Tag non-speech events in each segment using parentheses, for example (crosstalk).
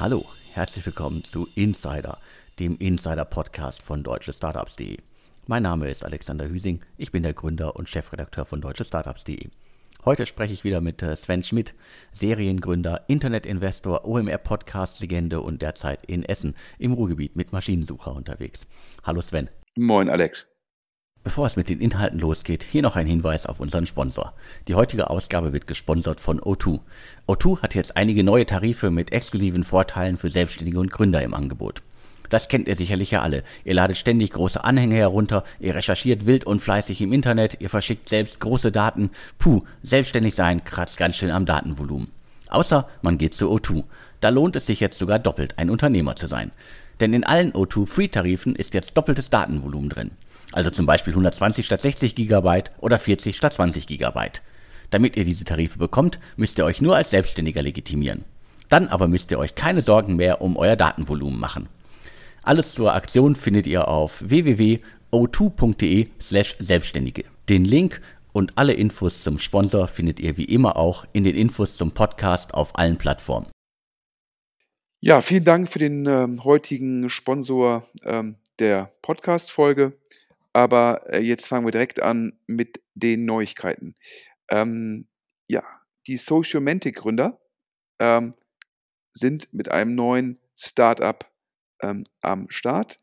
Hallo, herzlich willkommen zu Insider, dem Insider-Podcast von deutschestartups.de. Mein Name ist Alexander Hüsing, ich bin der Gründer und Chefredakteur von deutschestartups.de. Heute spreche ich wieder mit äh, Sven Schmidt, Seriengründer, Internetinvestor, OMR-Podcast-Legende und derzeit in Essen im Ruhrgebiet mit Maschinensucher unterwegs. Hallo Sven. Moin Alex. Bevor es mit den Inhalten losgeht, hier noch ein Hinweis auf unseren Sponsor. Die heutige Ausgabe wird gesponsert von O2. O2 hat jetzt einige neue Tarife mit exklusiven Vorteilen für Selbstständige und Gründer im Angebot. Das kennt ihr sicherlich ja alle. Ihr ladet ständig große Anhänge herunter, ihr recherchiert wild und fleißig im Internet, ihr verschickt selbst große Daten. Puh, selbstständig sein kratzt ganz schön am Datenvolumen. Außer man geht zu O2. Da lohnt es sich jetzt sogar doppelt, ein Unternehmer zu sein. Denn in allen O2 Free-Tarifen ist jetzt doppeltes Datenvolumen drin. Also zum Beispiel 120 statt 60 GB oder 40 statt 20 GB. Damit ihr diese Tarife bekommt, müsst ihr euch nur als Selbstständiger legitimieren. Dann aber müsst ihr euch keine Sorgen mehr um euer Datenvolumen machen. Alles zur Aktion findet ihr auf www.o2.de/selbstständige. Den Link und alle Infos zum Sponsor findet ihr wie immer auch in den Infos zum Podcast auf allen Plattformen. Ja, vielen Dank für den äh, heutigen Sponsor ähm, der Podcast-Folge. Aber äh, jetzt fangen wir direkt an mit den Neuigkeiten. Ähm, ja, die Sociomantic-Gründer ähm, sind mit einem neuen Startup ähm, am Start.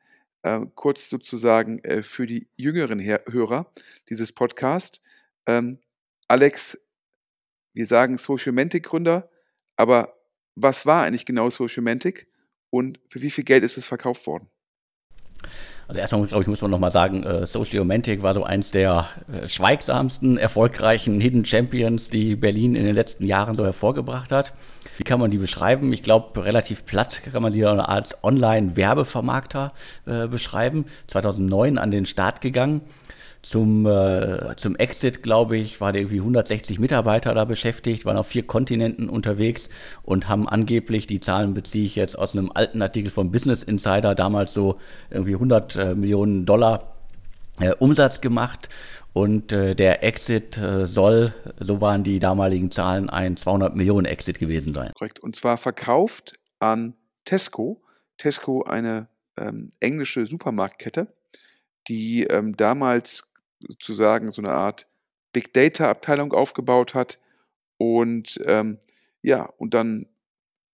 Ähm, kurz sozusagen äh, für die jüngeren Her Hörer dieses Podcasts. Ähm, Alex, wir sagen Sociomantic-Gründer, aber was war eigentlich genau Sociomantic und für wie viel Geld ist es verkauft worden? Also erstmal, glaube ich, muss man nochmal sagen, äh, Sociomantic war so eins der äh, schweigsamsten, erfolgreichen Hidden Champions, die Berlin in den letzten Jahren so hervorgebracht hat. Wie kann man die beschreiben? Ich glaube, relativ platt kann man sie als Online-Werbevermarkter äh, beschreiben. 2009 an den Start gegangen zum, äh, zum Exit, glaube ich, waren irgendwie 160 Mitarbeiter da beschäftigt, waren auf vier Kontinenten unterwegs und haben angeblich, die Zahlen beziehe ich jetzt aus einem alten Artikel von Business Insider, damals so irgendwie 100 äh, Millionen Dollar äh, Umsatz gemacht. Und äh, der Exit äh, soll, so waren die damaligen Zahlen, ein 200 Millionen Exit gewesen sein. Korrekt. Und zwar verkauft an Tesco. Tesco, eine ähm, englische Supermarktkette, die ähm, damals sozusagen so eine Art Big Data Abteilung aufgebaut hat und ähm, ja, und dann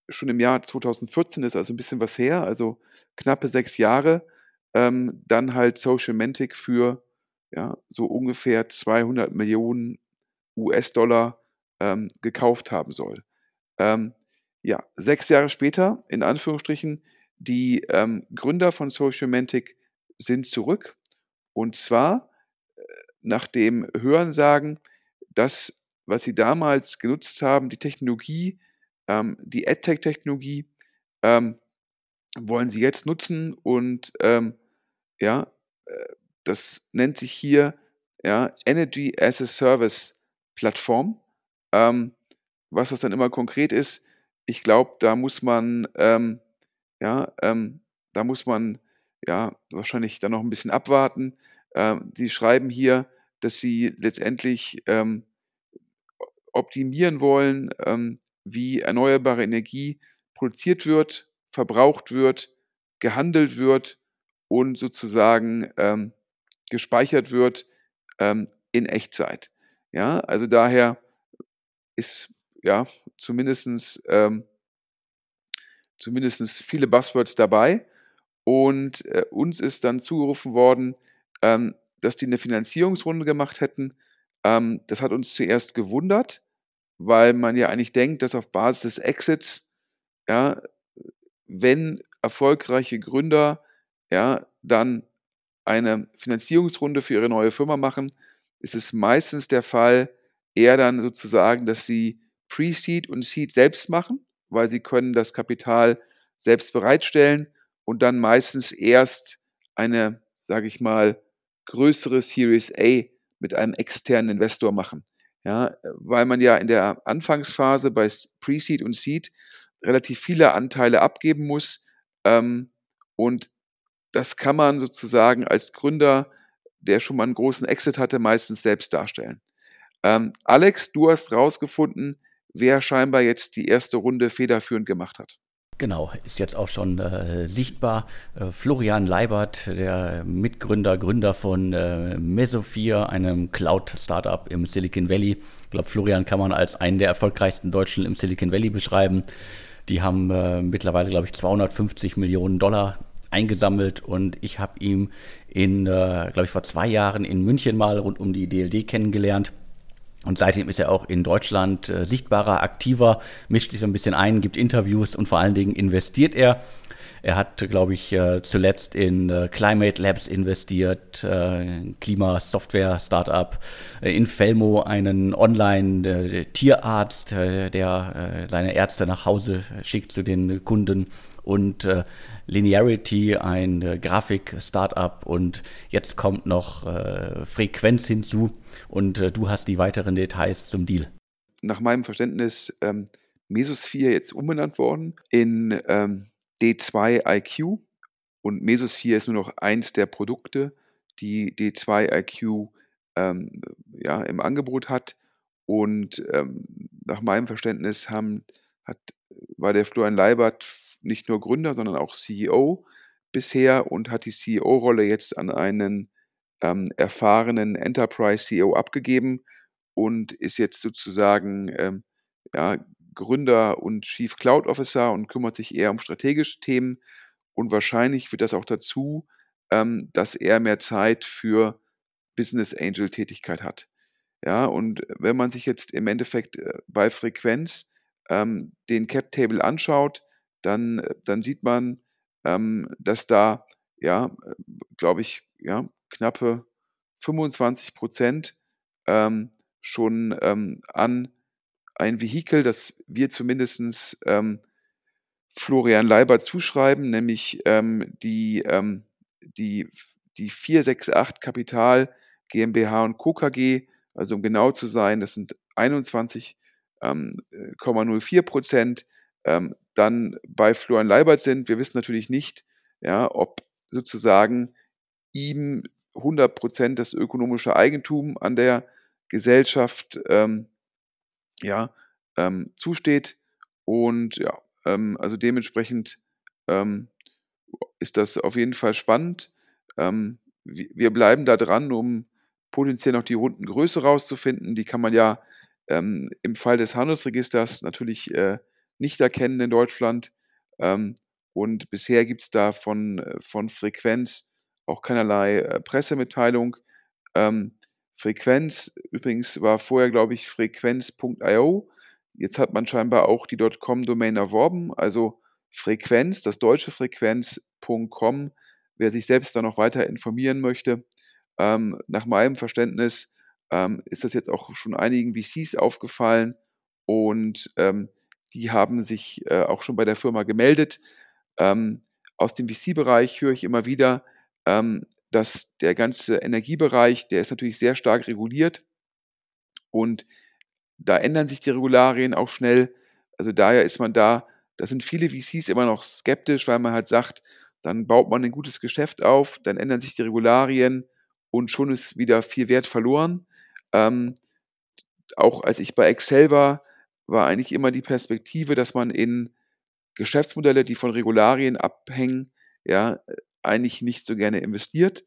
schon im Jahr 2014 ist also ein bisschen was her, also knappe sechs Jahre, ähm, dann halt Social Mantic für ja, so ungefähr 200 Millionen US-Dollar ähm, gekauft haben soll. Ähm, ja, sechs Jahre später, in Anführungsstrichen, die ähm, Gründer von Social Mantic sind zurück. Und zwar nach dem Hörensagen, das, was sie damals genutzt haben, die Technologie, ähm, die AdTech-Technologie, ähm, wollen sie jetzt nutzen und ähm, ja, äh, das nennt sich hier ja, Energy as a Service Plattform. Ähm, was das dann immer konkret ist, ich glaube, da muss man ähm, ja, ähm, da muss man ja wahrscheinlich dann noch ein bisschen abwarten. Ähm, die schreiben hier, dass sie letztendlich ähm, optimieren wollen, ähm, wie erneuerbare Energie produziert wird, verbraucht wird, gehandelt wird und sozusagen ähm, gespeichert wird ähm, in Echtzeit. Ja, also daher ist ja zumindestens ähm, zumindest viele Buzzwords dabei. Und äh, uns ist dann zugerufen worden, ähm, dass die eine Finanzierungsrunde gemacht hätten. Ähm, das hat uns zuerst gewundert, weil man ja eigentlich denkt, dass auf Basis des Exits, ja, wenn erfolgreiche Gründer ja, dann eine Finanzierungsrunde für ihre neue Firma machen, ist es meistens der Fall, eher dann sozusagen, dass sie Pre-Seed und Seed selbst machen, weil sie können das Kapital selbst bereitstellen und dann meistens erst eine, sage ich mal, größere Series A mit einem externen Investor machen. Ja, weil man ja in der Anfangsphase bei Pre-Seed und Seed relativ viele Anteile abgeben muss. Ähm, und das kann man sozusagen als Gründer, der schon mal einen großen Exit hatte, meistens selbst darstellen. Ähm, Alex, du hast rausgefunden, wer scheinbar jetzt die erste Runde federführend gemacht hat. Genau, ist jetzt auch schon äh, sichtbar. Äh, Florian Leibert, der Mitgründer, Gründer von äh, Mesophir, einem Cloud-Startup im Silicon Valley. Ich glaube, Florian kann man als einen der erfolgreichsten Deutschen im Silicon Valley beschreiben. Die haben äh, mittlerweile, glaube ich, 250 Millionen Dollar eingesammelt und ich habe ihn in, äh, glaube ich, vor zwei Jahren in München mal rund um die DLD kennengelernt und seitdem ist er auch in Deutschland äh, sichtbarer, aktiver, mischt sich so ein bisschen ein, gibt Interviews und vor allen Dingen investiert er. Er hat, glaube ich, äh, zuletzt in äh, Climate Labs investiert, äh, Klimasoftware-Startup, äh, in Felmo einen Online-Tierarzt, äh, der seine Ärzte nach Hause schickt zu den Kunden und Linearity, ein äh, Grafik-Startup und jetzt kommt noch äh, Frequenz hinzu und äh, du hast die weiteren Details zum Deal. Nach meinem Verständnis ähm, Mesosphere jetzt umbenannt worden in ähm, D2 IQ und Mesosphere ist nur noch eins der Produkte, die D2 IQ ähm, ja, im Angebot hat und ähm, nach meinem Verständnis haben, hat, war der Florian Leibert nicht nur Gründer, sondern auch CEO bisher und hat die CEO-Rolle jetzt an einen ähm, erfahrenen Enterprise-CEO abgegeben und ist jetzt sozusagen ähm, ja, Gründer und Chief Cloud Officer und kümmert sich eher um strategische Themen. Und wahrscheinlich führt das auch dazu, ähm, dass er mehr Zeit für Business Angel Tätigkeit hat. Ja, und wenn man sich jetzt im Endeffekt äh, bei Frequenz ähm, den Cap Table anschaut, dann, äh, dann sieht man, ähm, dass da, ja, glaube ich, ja, knappe 25 Prozent ähm, schon ähm, an ein Vehikel, das wir zumindest ähm, Florian Leiber zuschreiben, nämlich ähm, die, ähm, die, die 468 Kapital GmbH und Co. KG, also um genau zu sein, das sind 21,04 ähm, Prozent dann bei Florian Leibert sind. Wir wissen natürlich nicht, ja, ob sozusagen ihm 100 Prozent das ökonomische Eigentum an der Gesellschaft ähm, ja, ähm, zusteht. Und ja, ähm, also dementsprechend ähm, ist das auf jeden Fall spannend. Ähm, wir bleiben da dran, um potenziell noch die Rundengröße rauszufinden. Die kann man ja ähm, im Fall des Handelsregisters natürlich äh, nicht erkennen in Deutschland. Und bisher gibt es da von, äh, von Frequenz auch keinerlei äh, Pressemitteilung. Ähm, Frequenz übrigens war vorher, glaube ich, frequenz.io. Jetzt hat man scheinbar auch die .com-Domain erworben. Also Frequenz, das deutsche Frequenz.com, wer sich selbst da noch weiter informieren möchte. Ähm, nach meinem Verständnis ähm, ist das jetzt auch schon einigen VCs aufgefallen und ähm, die haben sich äh, auch schon bei der Firma gemeldet. Ähm, aus dem VC-Bereich höre ich immer wieder, ähm, dass der ganze Energiebereich, der ist natürlich sehr stark reguliert und da ändern sich die Regularien auch schnell. Also daher ist man da, da sind viele VCs immer noch skeptisch, weil man halt sagt, dann baut man ein gutes Geschäft auf, dann ändern sich die Regularien und schon ist wieder viel Wert verloren. Ähm, auch als ich bei Excel war, war eigentlich immer die Perspektive, dass man in Geschäftsmodelle, die von Regularien abhängen, ja, eigentlich nicht so gerne investiert.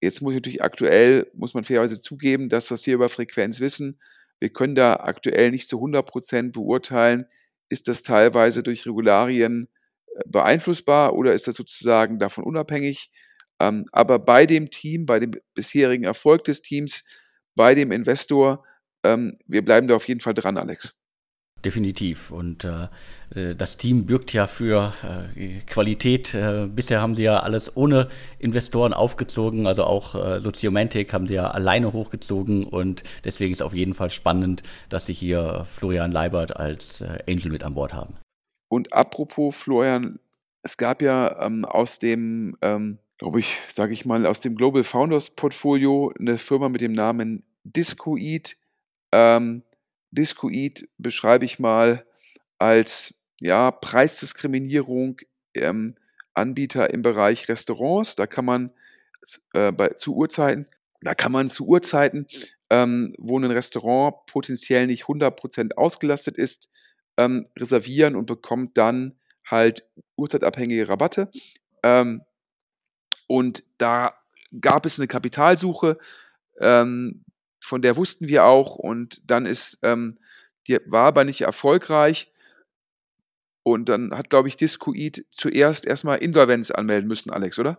Jetzt muss ich natürlich aktuell, muss man fairerweise zugeben, das, was wir über Frequenz wissen, wir können da aktuell nicht zu 100 Prozent beurteilen, ist das teilweise durch Regularien äh, beeinflussbar oder ist das sozusagen davon unabhängig. Ähm, aber bei dem Team, bei dem bisherigen Erfolg des Teams, bei dem Investor, ähm, wir bleiben da auf jeden Fall dran, Alex. Definitiv. Und äh, äh, das Team bürgt ja für äh, Qualität. Äh, bisher haben sie ja alles ohne Investoren aufgezogen, also auch äh, Soziomantic haben sie ja alleine hochgezogen und deswegen ist auf jeden Fall spannend, dass sie hier Florian Leibert als äh, Angel mit an Bord haben. Und apropos Florian, es gab ja ähm, aus dem, ähm, glaube ich, sage ich mal, aus dem Global Founders Portfolio eine Firma mit dem Namen Discoid. Ähm, Discoid beschreibe ich mal als ja, Preisdiskriminierung ähm, Anbieter im Bereich Restaurants. Da kann man äh, bei, zu Uhrzeiten, da kann man zu Uhrzeiten, ähm, wo ein Restaurant potenziell nicht 100% ausgelastet ist, ähm, reservieren und bekommt dann halt uhrzeitabhängige Rabatte. Ähm, und da gab es eine Kapitalsuche, ähm, von der wussten wir auch. Und dann ist, ähm, die war aber nicht erfolgreich. Und dann hat, glaube ich, Discoid zuerst erstmal Insolvenz anmelden müssen, Alex, oder?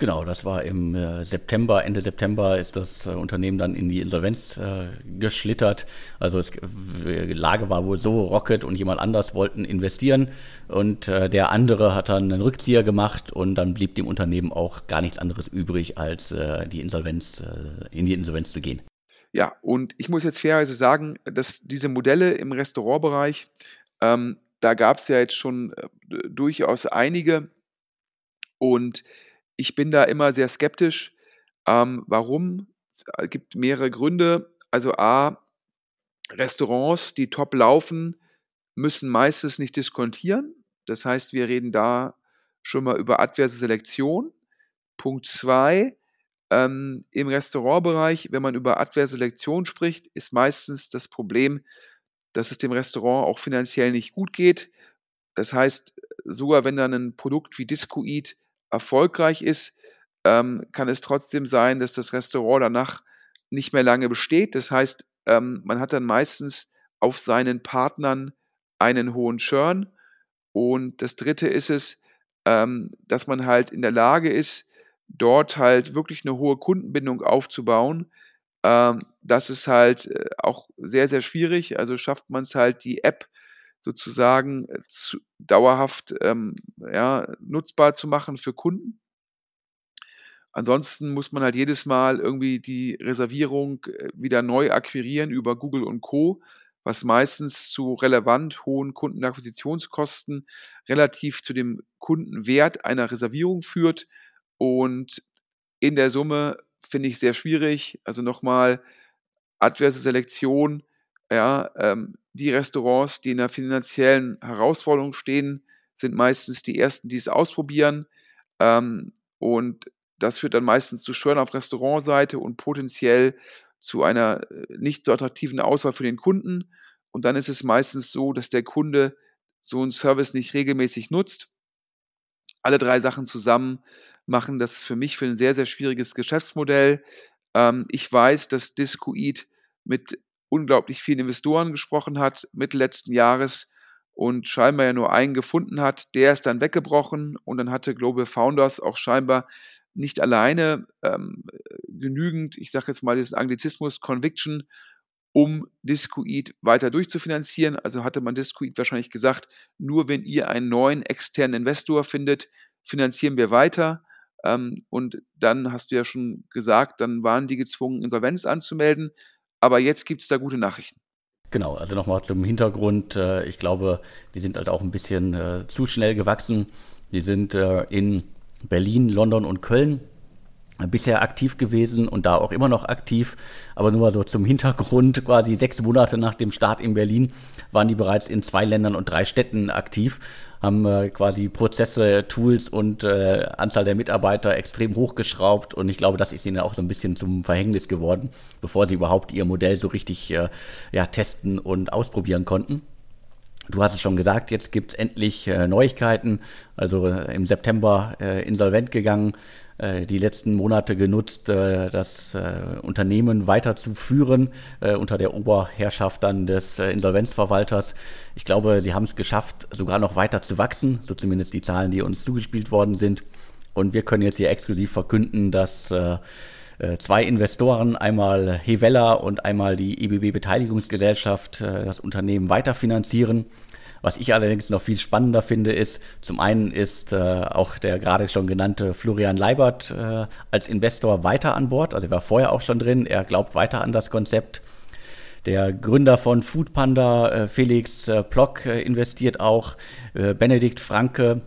Genau, das war im äh, September, Ende September ist das äh, Unternehmen dann in die Insolvenz äh, geschlittert. Also es, die Lage war wohl so, Rocket und jemand anders wollten investieren und äh, der andere hat dann einen Rückzieher gemacht und dann blieb dem Unternehmen auch gar nichts anderes übrig, als die Insolvenz, in die Insolvenz zu gehen. Ja, und ich muss jetzt fairerweise sagen, dass diese Modelle im Restaurantbereich, ähm, da gab es ja jetzt schon durchaus einige und ich bin da immer sehr skeptisch. Ähm, warum? Es gibt mehrere Gründe. Also A, Restaurants, die top laufen, müssen meistens nicht diskontieren. Das heißt, wir reden da schon mal über adverse Selektion. Punkt 2, ähm, im Restaurantbereich, wenn man über adverse Selektion spricht, ist meistens das Problem, dass es dem Restaurant auch finanziell nicht gut geht. Das heißt, sogar wenn dann ein Produkt wie Discoid erfolgreich ist, ähm, kann es trotzdem sein, dass das Restaurant danach nicht mehr lange besteht. Das heißt, ähm, man hat dann meistens auf seinen Partnern einen hohen Churn. Und das Dritte ist es, ähm, dass man halt in der Lage ist, dort halt wirklich eine hohe Kundenbindung aufzubauen. Ähm, das ist halt äh, auch sehr, sehr schwierig. Also schafft man es halt, die App sozusagen äh, zu, dauerhaft ähm, ja, nutzbar zu machen für Kunden. Ansonsten muss man halt jedes Mal irgendwie die Reservierung äh, wieder neu akquirieren über Google und Co., was meistens zu relevant hohen Kundenakquisitionskosten relativ zu dem Kundenwert einer Reservierung führt. Und in der Summe finde ich sehr schwierig. Also nochmal, adverse Selektion ja, ähm, die Restaurants, die in einer finanziellen Herausforderung stehen, sind meistens die ersten, die es ausprobieren. Ähm, und das führt dann meistens zu Steuern auf Restaurantseite und potenziell zu einer äh, nicht so attraktiven Auswahl für den Kunden. Und dann ist es meistens so, dass der Kunde so einen Service nicht regelmäßig nutzt. Alle drei Sachen zusammen machen das für mich für ein sehr, sehr schwieriges Geschäftsmodell. Ähm, ich weiß, dass Discoid mit unglaublich vielen Investoren gesprochen hat Mitte letzten Jahres und scheinbar ja nur einen gefunden hat. Der ist dann weggebrochen und dann hatte Global Founders auch scheinbar nicht alleine ähm, genügend, ich sage jetzt mal diesen Anglizismus, Conviction, um Discoid weiter durchzufinanzieren. Also hatte man Discoid wahrscheinlich gesagt, nur wenn ihr einen neuen externen Investor findet, finanzieren wir weiter. Ähm, und dann hast du ja schon gesagt, dann waren die gezwungen, Insolvenz anzumelden. Aber jetzt gibt es da gute Nachrichten. Genau, also nochmal zum Hintergrund. Äh, ich glaube, die sind halt auch ein bisschen äh, zu schnell gewachsen. Die sind äh, in Berlin, London und Köln bisher aktiv gewesen und da auch immer noch aktiv. Aber nur mal so zum Hintergrund, quasi sechs Monate nach dem Start in Berlin waren die bereits in zwei Ländern und drei Städten aktiv haben äh, quasi Prozesse, Tools und äh, Anzahl der Mitarbeiter extrem hochgeschraubt und ich glaube, das ist ihnen auch so ein bisschen zum Verhängnis geworden, bevor sie überhaupt ihr Modell so richtig äh, ja, testen und ausprobieren konnten. Du hast es schon gesagt, jetzt gibt es endlich äh, Neuigkeiten. Also äh, im September äh, insolvent gegangen, die letzten Monate genutzt, äh, das äh, Unternehmen weiterzuführen unter der Oberherrschaft dann des Insolvenzverwalters. Ich glaube, sie haben es geschafft, sogar noch weiter zu wachsen, so zumindest die Zahlen, die uns zugespielt worden sind. Und wir können jetzt hier exklusiv verkünden, dass zwei Investoren, einmal Hevella und einmal die EBB Beteiligungsgesellschaft, das Unternehmen weiterfinanzieren. Was ich allerdings noch viel spannender finde, ist, zum einen ist äh, auch der gerade schon genannte Florian Leibert äh, als Investor weiter an Bord. Also er war vorher auch schon drin. Er glaubt weiter an das Konzept. Der Gründer von Foodpanda, äh, Felix äh, Plock, äh, investiert auch. Äh, Benedikt Franke,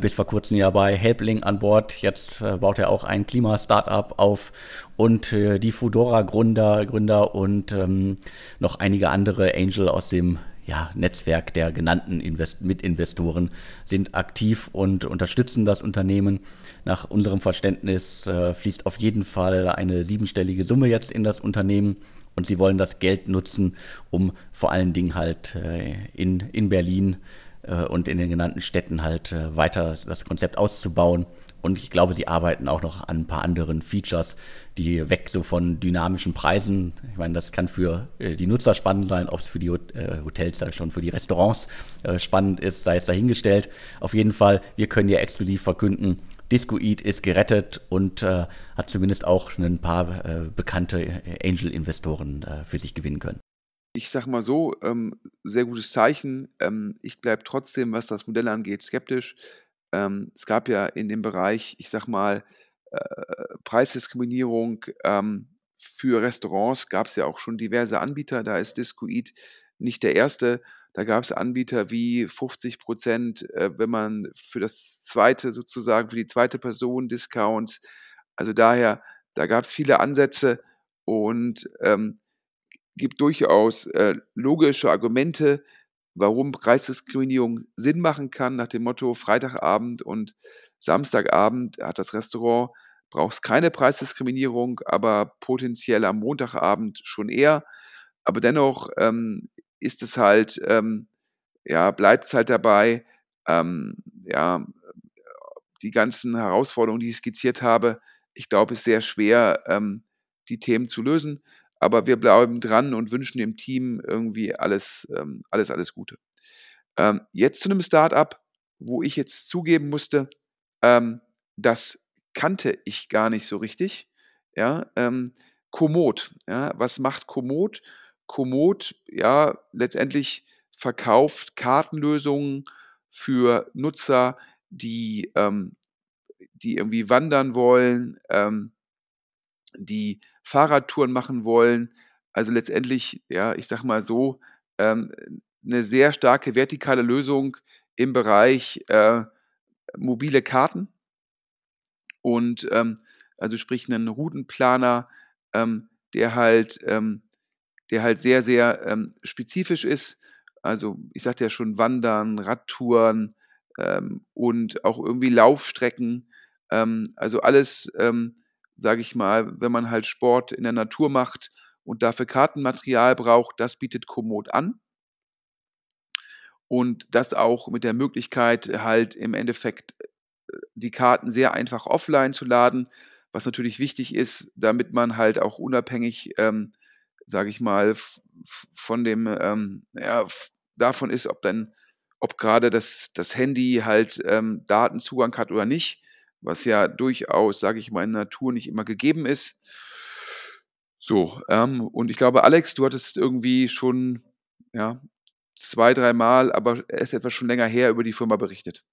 bis vor kurzem ja bei Helpling an Bord. Jetzt baut er auch ein Klima-Startup auf und die Foodora-Gründer Gründer und ähm, noch einige andere Angel aus dem ja, Netzwerk der genannten Invest Mitinvestoren sind aktiv und unterstützen das Unternehmen. Nach unserem Verständnis äh, fließt auf jeden Fall eine siebenstellige Summe jetzt in das Unternehmen und sie wollen das Geld nutzen, um vor allen Dingen halt äh, in, in Berlin äh, und in den genannten Städten halt äh, weiter das Konzept auszubauen. Und ich glaube, sie arbeiten auch noch an ein paar anderen Features, die weg so von dynamischen Preisen. Ich meine, das kann für äh, die Nutzer spannend sein, ob es für die äh, Hotels schon für die Restaurants äh, spannend ist, sei es dahingestellt. Auf jeden Fall, wir können ja exklusiv verkünden, Discoid ist gerettet und hat zumindest auch ein paar bekannte Angel-Investoren für sich gewinnen können. Ich sage mal so, ähm, sehr gutes Zeichen. Ähm, ich bleibe trotzdem, was das Modell angeht, skeptisch. Ähm, es gab ja in dem Bereich, ich sag mal, äh, Preisdiskriminierung ähm, für Restaurants gab es ja auch schon diverse Anbieter. Da ist Discoid nicht der erste. Da gab es Anbieter wie 50 Prozent, äh, wenn man für das zweite sozusagen, für die zweite Person Discounts. Also daher, da gab es viele Ansätze und ähm, gibt durchaus äh, logische Argumente, warum Preisdiskriminierung Sinn machen kann, nach dem Motto Freitagabend und Samstagabend hat das Restaurant, brauchst keine Preisdiskriminierung, aber potenziell am Montagabend schon eher. Aber dennoch ähm, ist es halt, ähm, ja, bleibt es halt dabei, ähm, ja, die ganzen Herausforderungen, die ich skizziert habe, ich glaube, es ist sehr schwer, ähm, die Themen zu lösen. Aber wir bleiben dran und wünschen dem Team irgendwie alles, ähm, alles, alles Gute. Ähm, jetzt zu einem Startup, wo ich jetzt zugeben musste, ähm, das kannte ich gar nicht so richtig. Ja, ähm, Komoot. Ja, was macht Komoot? Komoot, ja, letztendlich verkauft Kartenlösungen für Nutzer, die, ähm, die irgendwie wandern wollen, ähm, die Fahrradtouren machen wollen. Also letztendlich, ja, ich sage mal so, ähm, 'ne sehr starke vertikale Lösung im Bereich, äh, mobile Karten. Und, ähm, also sprich 'nen Routenplaner, ähm, der halt ähm, der halt sehr, sehr, ähm, spezifisch ist. Also, ich sagte ja schon Wandern, Radtouren, ähm, und auch irgendwie Laufstrecken. Also alles, ähm, sage ich mal, wenn man halt Sport in der Natur macht und dafür Kartenmaterial braucht, das bietet Komoot an. Und das auch mit der Möglichkeit, halt im Endeffekt äh, die Karten sehr einfach offline zu laden, was natürlich wichtig ist, damit man halt auch unabhängig, ähm, sage ich mal, von dem, ähm, ja, davon ist, ob dann, ob gerade das, das Handy halt ähm, Datenzugang hat oder nicht was ja durchaus, sage ich mal, in Natur nicht immer gegeben ist. So, ähm, und ich glaube, Alex, du hattest irgendwie schon ja, zwei, dreimal, aber es ist etwas schon länger her, über die Firma berichtet.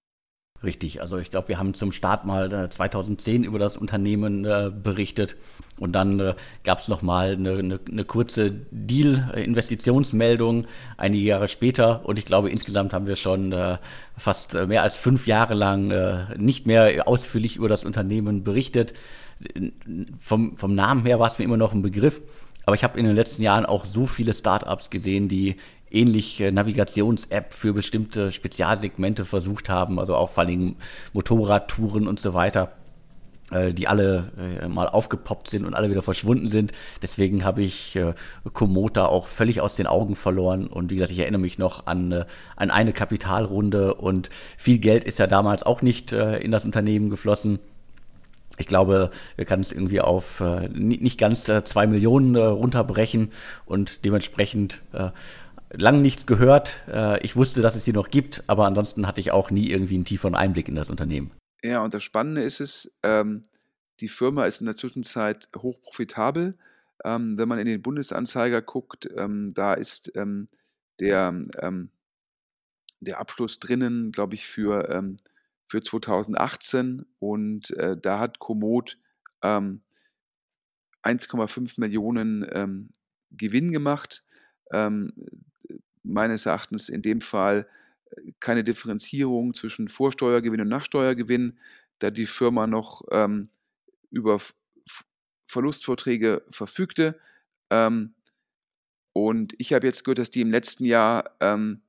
Richtig, also ich glaube, wir haben zum Start mal äh, 2010 über das Unternehmen äh, berichtet und dann äh, gab es nochmal eine, eine, eine kurze Deal-Investitionsmeldung einige Jahre später und ich glaube, insgesamt haben wir schon äh, fast äh, mehr als fünf Jahre lang äh, nicht mehr ausführlich über das Unternehmen berichtet. Vom, vom Namen her war es mir immer noch ein Begriff, aber ich habe in den letzten Jahren auch so viele Startups gesehen, die ähnliche Navigations-App für bestimmte Spezialsegmente versucht haben, also auch vor allem Motorradtouren und so weiter äh, die alle äh, mal aufgepoppt sind und alle wieder verschwunden sind. Deswegen habe ich äh, Komoota auch völlig aus den Augen verloren. Und wie gesagt, ich erinnere mich noch an, äh, an eine Kapitalrunde und viel Geld ist ja damals auch nicht äh, in das Unternehmen geflossen. Ich glaube, wir können es irgendwie auf äh, nicht ganz äh, zwei Millionen äh, runterbrechen und dementsprechend äh, lang nichts gehört. Äh, ich wusste, dass es sie noch gibt, aber ansonsten hatte ich auch nie irgendwie einen tieferen Einblick in das Unternehmen. Ja, und das Spannende ist es, ähm, die Firma ist in der Zwischenzeit hoch profitabel. Ähm, wenn man in den Bundesanzeiger guckt, ähm, da ist ähm, der, ähm, der Abschluss drinnen, glaube ich, für, ähm, für 2018 und äh, da hat Komoot 1,5 Millionen Gewinn gemacht. Meines Erachtens in dem Fall äh, keine Differenzierung zwischen Vorsteuergewinn und Nachsteuergewinn, da die Firma noch ähm, über Verlustvorträge verfügte. Ähm, und ich habe jetzt gehört, dass die im letzten Jahr ähm,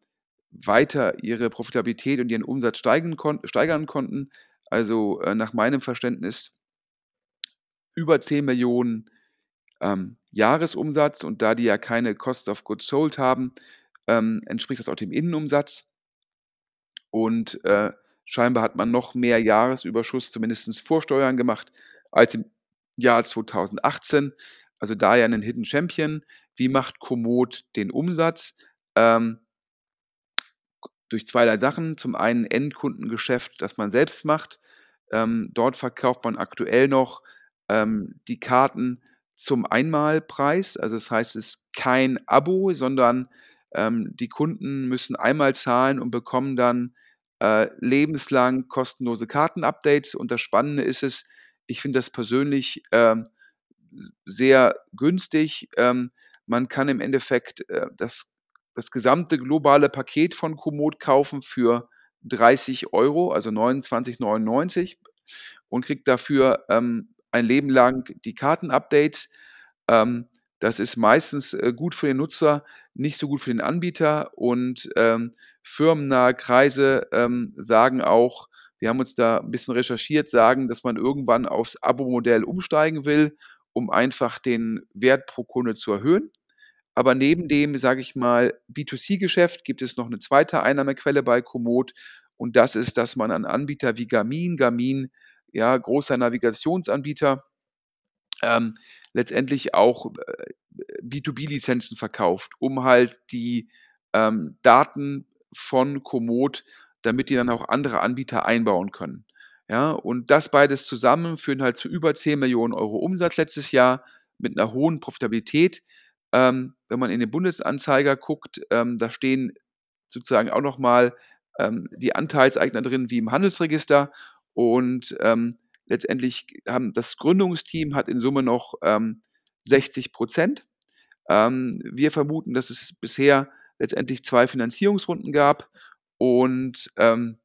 weiter ihre Profitabilität und ihren Umsatz steigern, kon steigern konnten. Also äh, nach meinem Verständnis über 10 Millionen ähm, Jahresumsatz und da die ja keine Cost of Goods Sold haben, ähm, entspricht das auch dem Innenumsatz. Und äh, scheinbar hat man noch mehr Jahresüberschuss, zumindest vor Steuern gemacht, als im Jahr 2018. Also da ja ein Hidden Champion. Wie macht Komoot den Umsatz? Ähm, durch zweierlei Sachen. Zum einen Endkundengeschäft, das man selbst macht. Ähm, dort verkauft man aktuell noch ähm, die Karten zum Einmalpreis. Also das heißt, es ist kein Abo, sondern ähm, die Kunden müssen einmal zahlen und bekommen dann äh, lebenslang kostenlose Kartenupdates. Und das Spannende ist es, ich finde das persönlich ähm, sehr günstig. Ähm, man kann im Endeffekt äh, das, das gesamte globale Paket von Komoot kaufen für 30 Euro, also 29,99 und kriegt dafür ähm, ein Leben lang die Kartenupdates. Ähm, das ist meistens äh, gut für den Nutzer, nicht so gut für den Anbieter und ähm, firmennahe Kreise ähm, sagen auch, wir haben uns da ein bisschen recherchiert, sagen, dass man irgendwann aufs Abo-Modell umsteigen will, um einfach den Wert pro Kunde zu erhöhen. Aber neben dem, sage ich mal, B2C-Geschäft gibt es noch eine zweite Einnahmequelle bei Komoot und das ist, dass man an Anbieter wie Garmin, Garmin, ja, großer Navigationsanbieter, ähm, letztendlich auch äh, B2B-Lizenzen verkauft, um halt die ähm, Daten von Komoot, damit die dann auch andere Anbieter einbauen können. Ja, und das beides zusammen führen halt zu über 10 Millionen Euro Umsatz letztes Jahr mit einer hohen Profitabilität. Ähm, wenn man in den Bundesanzeiger guckt, ähm, da stehen sozusagen auch nochmal ähm, die Anteilseigner drin wie im Handelsregister und ähm, letztendlich haben das Gründungsteam hat in Summe noch ähm, 60 Prozent. Ähm, wir vermuten, dass es bisher letztendlich zwei Finanzierungsrunden gab und ähm,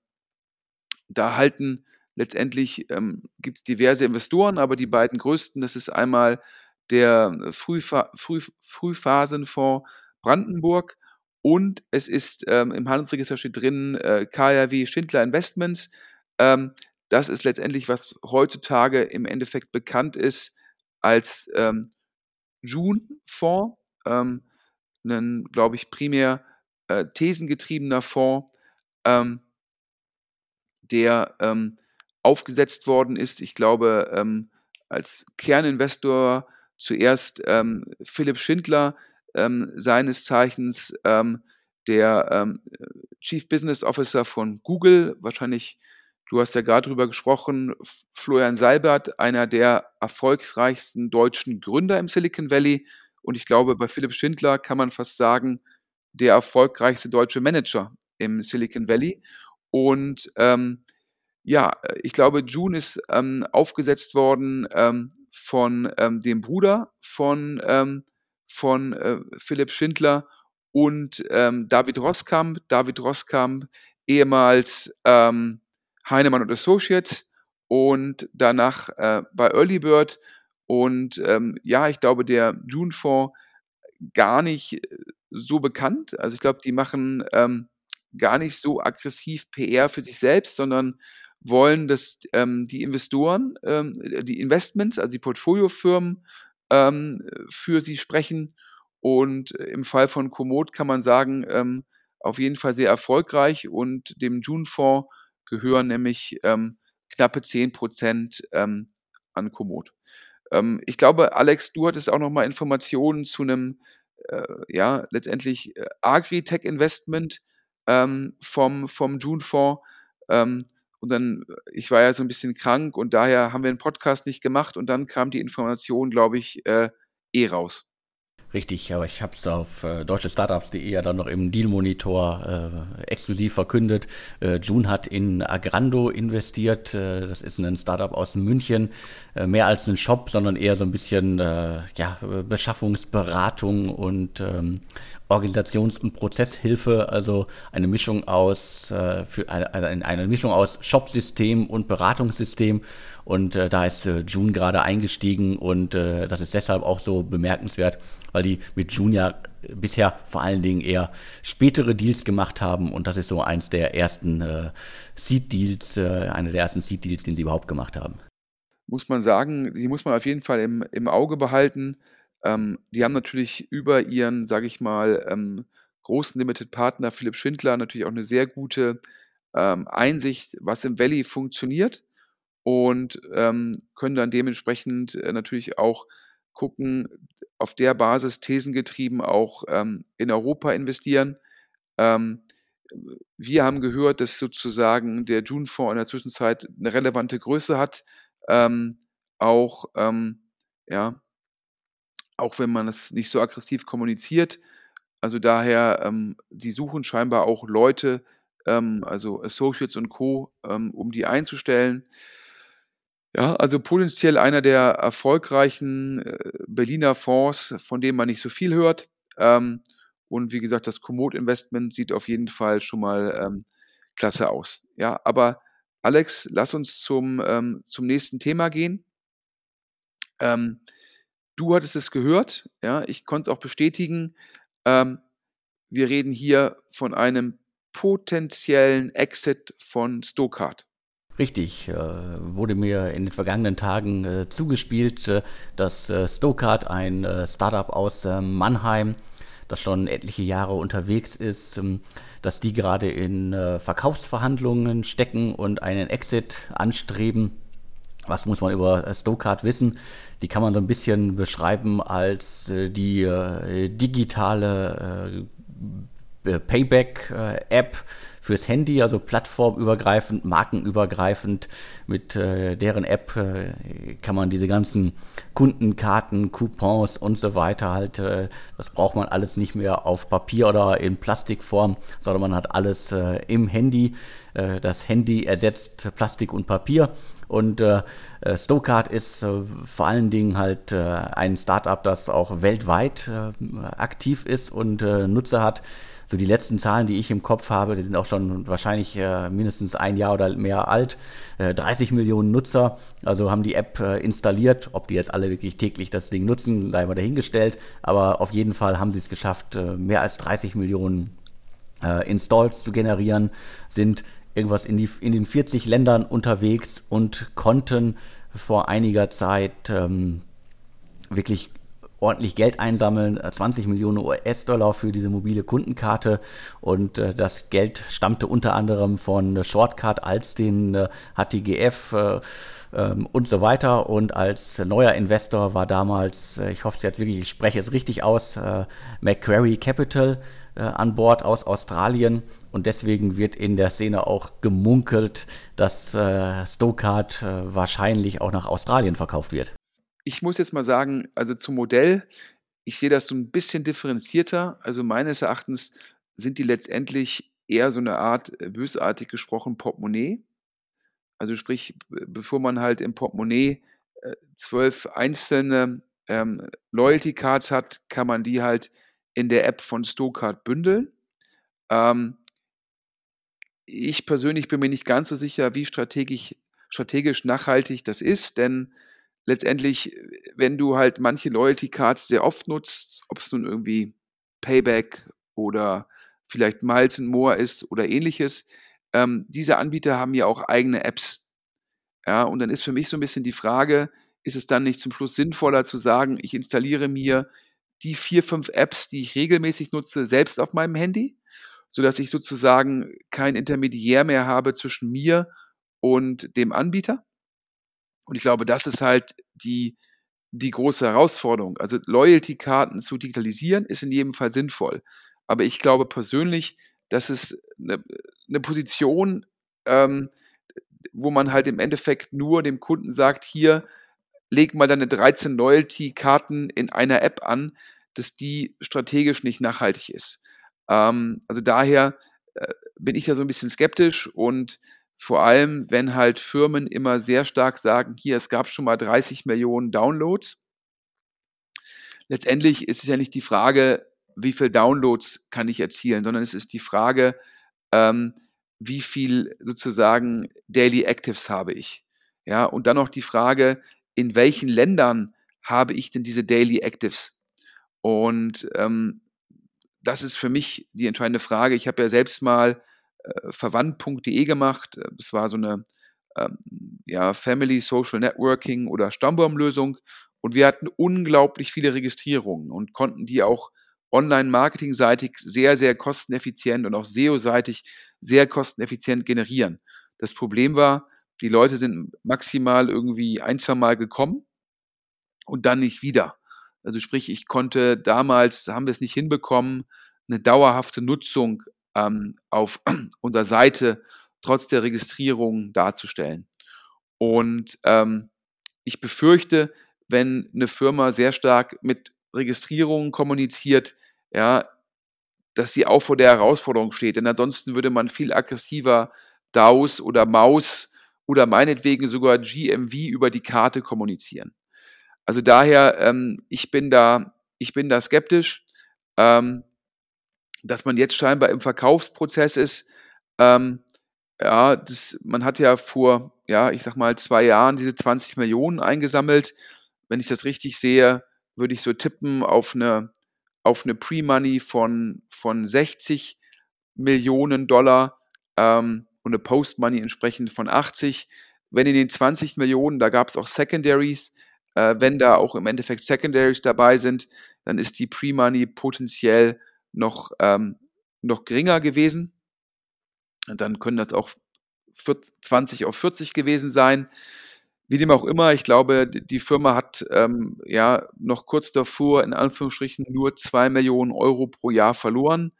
da halten letztendlich ähm, gibt es diverse Investoren, aber die beiden größten, das ist einmal der Frühfa Früh Frühphasenfonds Brandenburg und es ist ähm, im Handelsregister steht drin äh, KRW Schindler Investments. Ähm, das ist letztendlich, was heutzutage im Endeffekt bekannt ist als ähm, June-Fonds, ähm, ein, glaube ich, primär äh, thesengetriebener Fonds, ähm, der ähm, aufgesetzt worden ist. Ich glaube, ähm, als Kerninvestor zuerst ähm, Philipp Schindler, ähm, seines Zeichens der Chief Business Officer von Google, wahrscheinlich, du hast ja gerade drüber gesprochen, Florian Seibert, einer der erfolgreichsten deutschen Gründer im Silicon Valley. Und ich glaube, bei Philipp Schindler kann man fast sagen, der erfolgreichste deutsche Manager im Silicon Valley. Und ähm, ja, ich glaube, June ist ähm, aufgesetzt worden ähm, von ähm, dem Bruder von, ähm, von äh, Philipp Schindler und ähm, David Roskamp. David Roskamp, ehemals ähm, Heinemann und Associates und danach äh, bei Early Bird. Und ähm, ja, ich glaube, der June-Fonds gar nicht äh, so bekannt. Also ich glaube, die machen ähm, gar nicht so aggressiv PR für sich selbst, sondern wollen, dass ähm, die Investoren, ähm, die Investments, also die Portfoliofirmen ähm, für sie sprechen. Und im Fall von Komoot kann man sagen, ähm, auf jeden Fall sehr erfolgreich und dem June-Fonds gehören nämlich ähm, knappe 10 Prozent ähm, an Komoot. ich glaube, Alex, du hattest auch noch mal Informationen zu einem, äh, ja, letztendlich äh, Agri-Tech-Investment vom, vom June-Fonds. Und dann, ich war ja so ein bisschen krank und daher haben wir den Podcast nicht gemacht und dann kam die Information, glaube ich, äh, eh raus. Richtig, aber ich habe es auf äh, deutschestartups.de ja dann noch im Deal-Monitor äh, exklusiv verkündet. Äh, June hat in Agrando investiert. Äh, das ist ein Startup aus München. Äh, mehr als ein Shop, sondern eher so ein bisschen äh, ja, Beschaffungsberatung und ähm, Organisations- und Prozesshilfe. Also eine Mischung aus, äh, für eine, also eine Mischung aus Shop-System und Beratungssystem. Und äh, da ist äh, June gerade eingestiegen und äh, das ist deshalb auch so bemerkenswert, weil die mit June ja bisher vor allen Dingen eher spätere Deals gemacht haben und das ist so eins der ersten äh, Seed-Deals, äh, einer der ersten Seed-Deals, den sie überhaupt gemacht haben. Muss man sagen, die muss man auf jeden Fall im, im Auge behalten. Ähm, die haben natürlich über ihren, sage ich mal, ähm, großen Limited Partner Philipp Schindler natürlich auch eine sehr gute ähm, Einsicht, was im Valley funktioniert und ähm, können dann dementsprechend äh, natürlich auch gucken, auf der Basis thesengetrieben auch ähm, in Europa investieren. Ähm, wir haben gehört, dass sozusagen der June-Fonds in der Zwischenzeit eine relevante Größe hat, ähm, auch, ähm, ja, auch wenn man es nicht so aggressiv kommuniziert. Also daher, ähm, die suchen scheinbar auch Leute, also Associates und Co., um die einzustellen. Ja, also potenziell einer der erfolgreichen äh, Berliner Fonds, von dem man nicht so viel hört. Ähm, und wie gesagt, das Komoot-Investment sieht auf jeden Fall schon mal ähm, klasse aus. Ja, aber Alex, lass uns zum, ähm, zum nächsten Thema gehen. Du hattest es gehört, ja, ich konnte es auch bestätigen. Wir reden hier von einem potenziellen Exit von Stokart. Richtig, äh, wurde mir in den vergangenen Tagen äh, zugespielt, äh, dass äh, Stokart, ein äh, Startup aus äh, Mannheim, das schon etliche Jahre unterwegs ist, ähm, dass die gerade in äh, Verkaufsverhandlungen stecken und einen Exit anstreben. Was muss man über äh, Stokart wissen? Die kann man so ein bisschen beschreiben als die digitale Payback-App fürs Handy, also plattformübergreifend, markenübergreifend. Mit äh, deren App äh, kann man diese ganzen Kundenkarten, Coupons und so weiter halt, äh, das braucht man alles nicht mehr auf Papier oder in Plastikform, sondern man hat alles äh, im Handy. Äh, das Handy ersetzt Plastik und Papier. Und äh, äh Stokart ist äh, vor allen Dingen halt äh, ein Startup, das auch weltweit aktiv ist und Nutzer hat so die letzten Zahlen, die ich im Kopf habe, die sind auch schon wahrscheinlich äh, mindestens ein Jahr oder mehr alt. Äh, 30 Millionen Nutzer, also haben die App äh, installiert. Ob die jetzt alle wirklich täglich das Ding nutzen, sei mal dahingestellt. Aber auf jeden Fall haben sie es geschafft, äh, mehr als 30 Millionen äh, Installs zu generieren, sind irgendwas in, die, in den 40 Ländern unterwegs und konnten vor einiger Zeit ähm, wirklich ordentlich Geld einsammeln, 20 äh, Millionen US-Dollar für diese mobile Kundenkarte. Und äh, das Geld stammte unter anderem von Shortcut als den äh, HTGF äh, ähm, und so weiter. Und als neuer Investor war damals, äh, ich hoffe es jetzt wirklich, ich spreche es richtig aus, äh, Macquarie Capital an Bord aus Australien. Und deswegen wird in der Szene auch gemunkelt, dass Stokart wahrscheinlich auch nach Australien verkauft wird ich muss jetzt mal sagen, also zum Modell, ich sehe das so ein bisschen differenzierter. Also meines Erachtens sind die letztendlich eher so eine Art, äh, bösartig gesprochen, Portemonnaie. Also sprich, bevor man halt im Portemonnaie äh, zwölf einzelne ähm, Loyalty Cards hat, kann man die halt in der App von Stokart bündeln. Ähm, ich persönlich bin mir nicht ganz so sicher, wie strategisch, strategisch nachhaltig das ist, denn letztendlich, wenn du halt manche Loyalty Cards sehr oft nutzt, ob es nun irgendwie Payback oder vielleicht Miles and More ist oder ähnliches, ähm, diese Anbieter haben ja auch eigene Apps. Ja, und dann ist für mich so ein bisschen die Frage, ist es dann nicht zum Schluss sinnvoller zu sagen, ich installiere mir die vier, fünf Apps, die ich regelmäßig nutze, selbst auf meinem Handy, sodass ich sozusagen kein Intermediär mehr habe zwischen mir und dem Anbieter? Und ich glaube, das ist halt die, die große Herausforderung. Also Loyalty-Karten zu digitalisieren ist in jedem Fall sinnvoll. Aber ich glaube persönlich, dass es eine, eine Position, ähm, wo man halt im Endeffekt nur dem Kunden sagt, hier, leg mal deine 13 Loyalty-Karten in einer App an, dass die strategisch nicht nachhaltig ist. Ähm, also daher äh, bin ich ja so ein bisschen skeptisch und vor allem, wenn halt Firmen immer sehr stark sagen, hier, es gab schon mal 30 Millionen Downloads. Letztendlich ist es ja nicht die Frage, wie viel Downloads kann ich erzielen, sondern es ist die Frage, ähm, wie viel sozusagen Daily Actives habe ich. Ja, und dann noch die Frage, in welchen Ländern habe ich denn diese Daily Actives? Und ähm, das ist für mich die entscheidende Frage. Ich habe ja selbst mal verwandt.de gemacht. Äh, das war so eine ähm, ja, Family Social Networking oder Stammbaumlösung. Und wir hatten unglaublich viele Registrierungen und konnten die auch online-marketing-seitig sehr, sehr kosteneffizient und auch SEO-seitig sehr kosteneffizient generieren. Das Problem war, die Leute sind maximal irgendwie ein, zwei Mal gekommen und dann nicht wieder. Also sprich, ich konnte damals, haben wir es nicht hinbekommen, eine dauerhafte Nutzung ähm, auf (clears throat) unserer Seite trotz der Registrierung darzustellen. Und ähm, ich befürchte, wenn eine Firma sehr stark mit Registrierungen kommuniziert, ja, dass sie auch vor der Herausforderung steht. Denn ansonsten würde man viel aggressiver DAOs oder Maus oder meinetwegen sogar GMV über die Karte kommunizieren. Also daher, ähm, ich bin da, ich bin da skeptisch, ähm, dass man jetzt scheinbar im Verkaufsprozess ist. Ähm, ja, das, man hat ja vor, ja, ich sag mal, zwei Jahren diese 20 Millionen eingesammelt. Wenn ich das richtig sehe, würde ich so tippen auf eine, auf eine Pre-Money von, von 60 Millionen Dollar ähm, und eine Post-Money entsprechend von 80. Wenn in den 20 Millionen, da gab es auch Secondaries, äh, wenn da auch im Endeffekt Secondaries dabei sind, dann ist die Pre-Money potenziell noch, ähm, noch geringer gewesen. Dann können das auch 20 auf 40 gewesen sein. Wie dem auch immer, ich glaube, die Firma hat ähm, ja noch kurz davor in Anführungsstrichen nur 2 Millionen Euro pro Jahr verloren.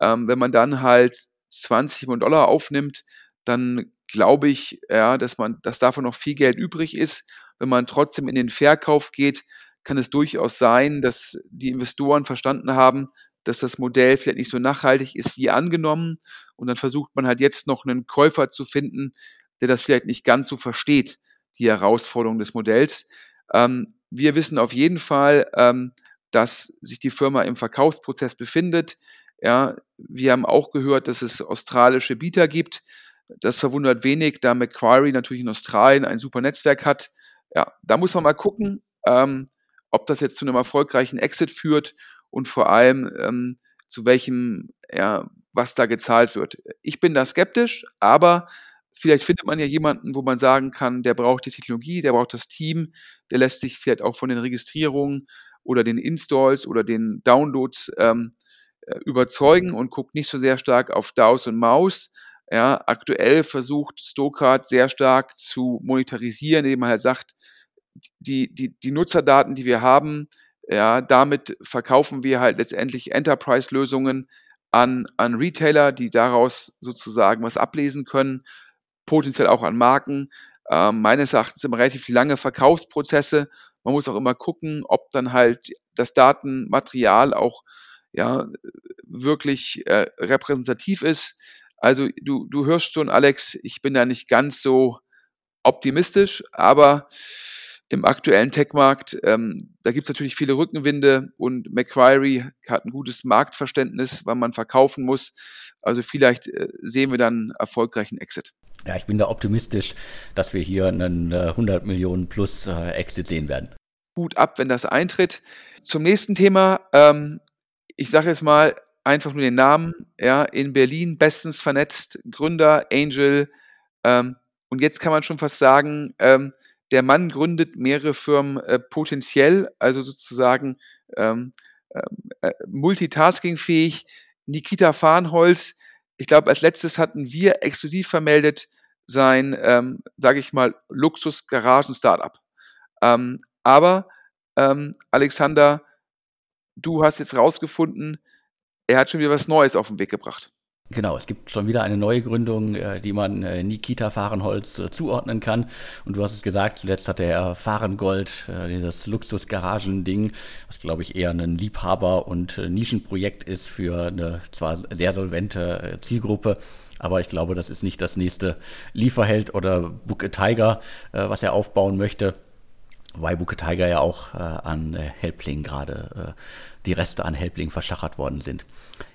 Ähm, wenn man dann halt 20 Millionen Dollar aufnimmt, dann glaube ich, ja, dass man, dass davon noch viel Geld übrig ist. Wenn man trotzdem in den Verkauf geht, kann es durchaus sein, dass die Investoren verstanden haben, dass das Modell vielleicht nicht so nachhaltig ist wie angenommen. Und dann versucht man halt jetzt noch einen Käufer zu finden, der das vielleicht nicht ganz so versteht, die Herausforderung des Modells. Ähm, wir wissen auf jeden Fall, ähm, dass sich die Firma im Verkaufsprozess befindet. Ja, wir haben auch gehört, dass es australische Bieter gibt. Das verwundert wenig, da Macquarie natürlich in Australien ein super Netzwerk hat. Ja, da muss man mal gucken, ähm, ob das jetzt zu einem erfolgreichen Exit führt und vor allem ähm, zu welchem, ja, was da gezahlt wird. Ich bin da skeptisch, aber vielleicht findet man ja jemanden, wo man sagen kann, der braucht die Technologie, der braucht das Team, der lässt sich vielleicht auch von den Registrierungen oder den Installs oder den Downloads ähm, äh, überzeugen und guckt nicht so sehr stark auf DAOs und Maus. Ja, aktuell versucht Stokart sehr stark zu monetarisieren, indem man halt sagt, die, die, die Nutzerdaten, die wir haben, ja, damit verkaufen wir halt letztendlich Enterprise-Lösungen an, an Retailer, die daraus sozusagen was ablesen können, potenziell auch an Marken. Ähm, meines Erachtens sind relativ lange Verkaufsprozesse. Man muss auch immer gucken, ob dann halt das Datenmaterial auch ja, wirklich äh, repräsentativ ist. Also du, du hörst schon, Alex, ich bin da nicht ganz so optimistisch, aber im aktuellen Tech-Markt. Ähm, da gibt es natürlich viele Rückenwinde und Macquarie hat ein gutes Marktverständnis, wann man verkaufen muss. Also vielleicht äh, sehen wir dann erfolgreichen Exit. Ja, ich bin da optimistisch, dass wir hier einen äh, 100 Millionen plus äh, Exit sehen werden. Gut ab, wenn das eintritt. Zum nächsten Thema. Ähm, ich sage jetzt mal einfach nur den Namen. Ja, in Berlin bestens vernetzt, Gründer, Angel. Ähm, und jetzt kann man schon fast sagen, ähm, der Mann gründet mehrere Firmen äh, potenziell, also sozusagen ähm, ähm äh, multitaskingfähig. Nikita Farnholz, ich glaube, als letztes hatten wir exklusiv vermeldet sein, ähm, sage ich mal, Luxus-Garagen-Startup. Ähm, aber ähm, Alexander, du hast jetzt rausgefunden, er hat schon wieder was Neues auf den Weg gebracht. Genau, es gibt schon wieder eine neue Gründung, äh, die man äh, Nikita Fahrenholz äh, zuordnen kann. Und du hast es gesagt, zuletzt hat er Fahrengold, dieses Luxus-Garagen-Ding, was glaube ich eher ein Liebhaber- und Nischenprojekt ist für eine zwar sehr solvente Zielgruppe, aber ich glaube, das ist nicht das nächste Lieferheld oder Book a Tiger, was er aufbauen möchte. Wobei Buke Tiger ja auch äh, an äh, Helpling gerade, äh, die Reste an Helpling verschachert worden sind.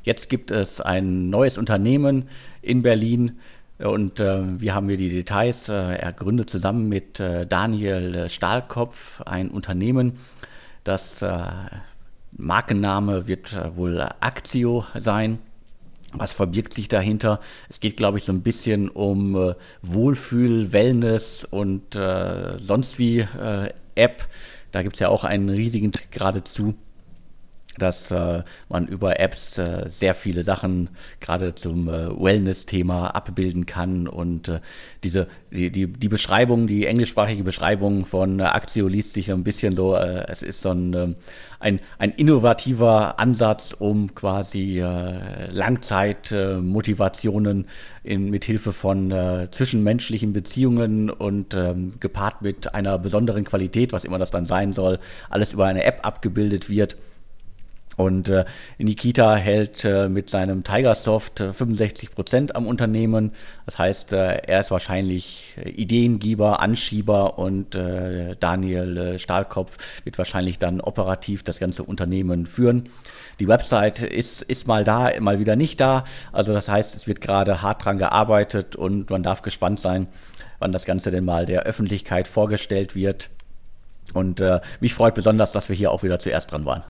Jetzt gibt es ein neues Unternehmen in Berlin und äh, wir haben hier die Details. Äh, er gründet zusammen mit äh, Daniel Stahlkopf ein Unternehmen, das Markenname wird wohl Actio sein. Was verbirgt sich dahinter? Es geht, glaube ich, so ein bisschen um äh, Wohlfühl, Wellness und äh, sonst wie äh, App. Da gibt es ja auch einen riesigen geradezu. Dass äh, man über Apps äh, sehr viele Sachen gerade zum äh, Wellness-Thema abbilden kann und äh, diese die, die, die Beschreibung, die englischsprachige Beschreibung von äh, Axio liest sich ein bisschen so, äh, es ist so ein, ähm, ein, ein innovativer Ansatz, um quasi Langzeitmotivationen in, mit Hilfe von zwischenmenschlichen Beziehungen und ähm, gepaart mit einer besonderen Qualität, was immer das dann sein soll, alles über eine App abgebildet wird. Und äh, Nikita hält äh, mit seinem Tigersoft äh, 65 Prozent am Unternehmen. Das heißt, äh, er ist wahrscheinlich Ideengeber, Anschieber und äh, Daniel äh, Stahlkopf wird wahrscheinlich dann operativ das ganze Unternehmen führen. Die Website ist, ist mal da, mal wieder nicht da. Also das heißt, es wird gerade hart dran gearbeitet und man darf gespannt sein, wann das Ganze denn mal der Öffentlichkeit vorgestellt wird. Und äh, mich freut besonders, dass wir hier auch wieder zuerst dran waren.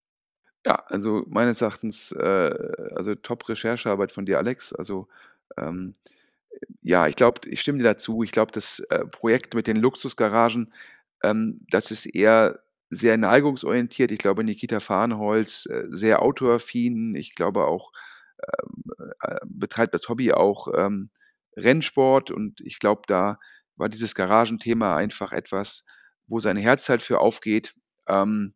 Ja, also meines Erachtens, äh, also Top-Recherchearbeit von dir, Alex. Also, ähm, ja, ich glaube, ich stimme dir dazu. Ich glaube, das äh, Projekt mit den Luxusgaragen, ähm, das ist eher sehr neigungsorientiert. Ich glaube, Nikita Farnholz, äh, sehr autoaffin. Ich glaube auch, ähm, äh, betreibt das Hobby auch ähm, Rennsport und ich glaube, da war dieses Garagenthema einfach etwas, wo sein Herz halt für aufgeht. Ähm,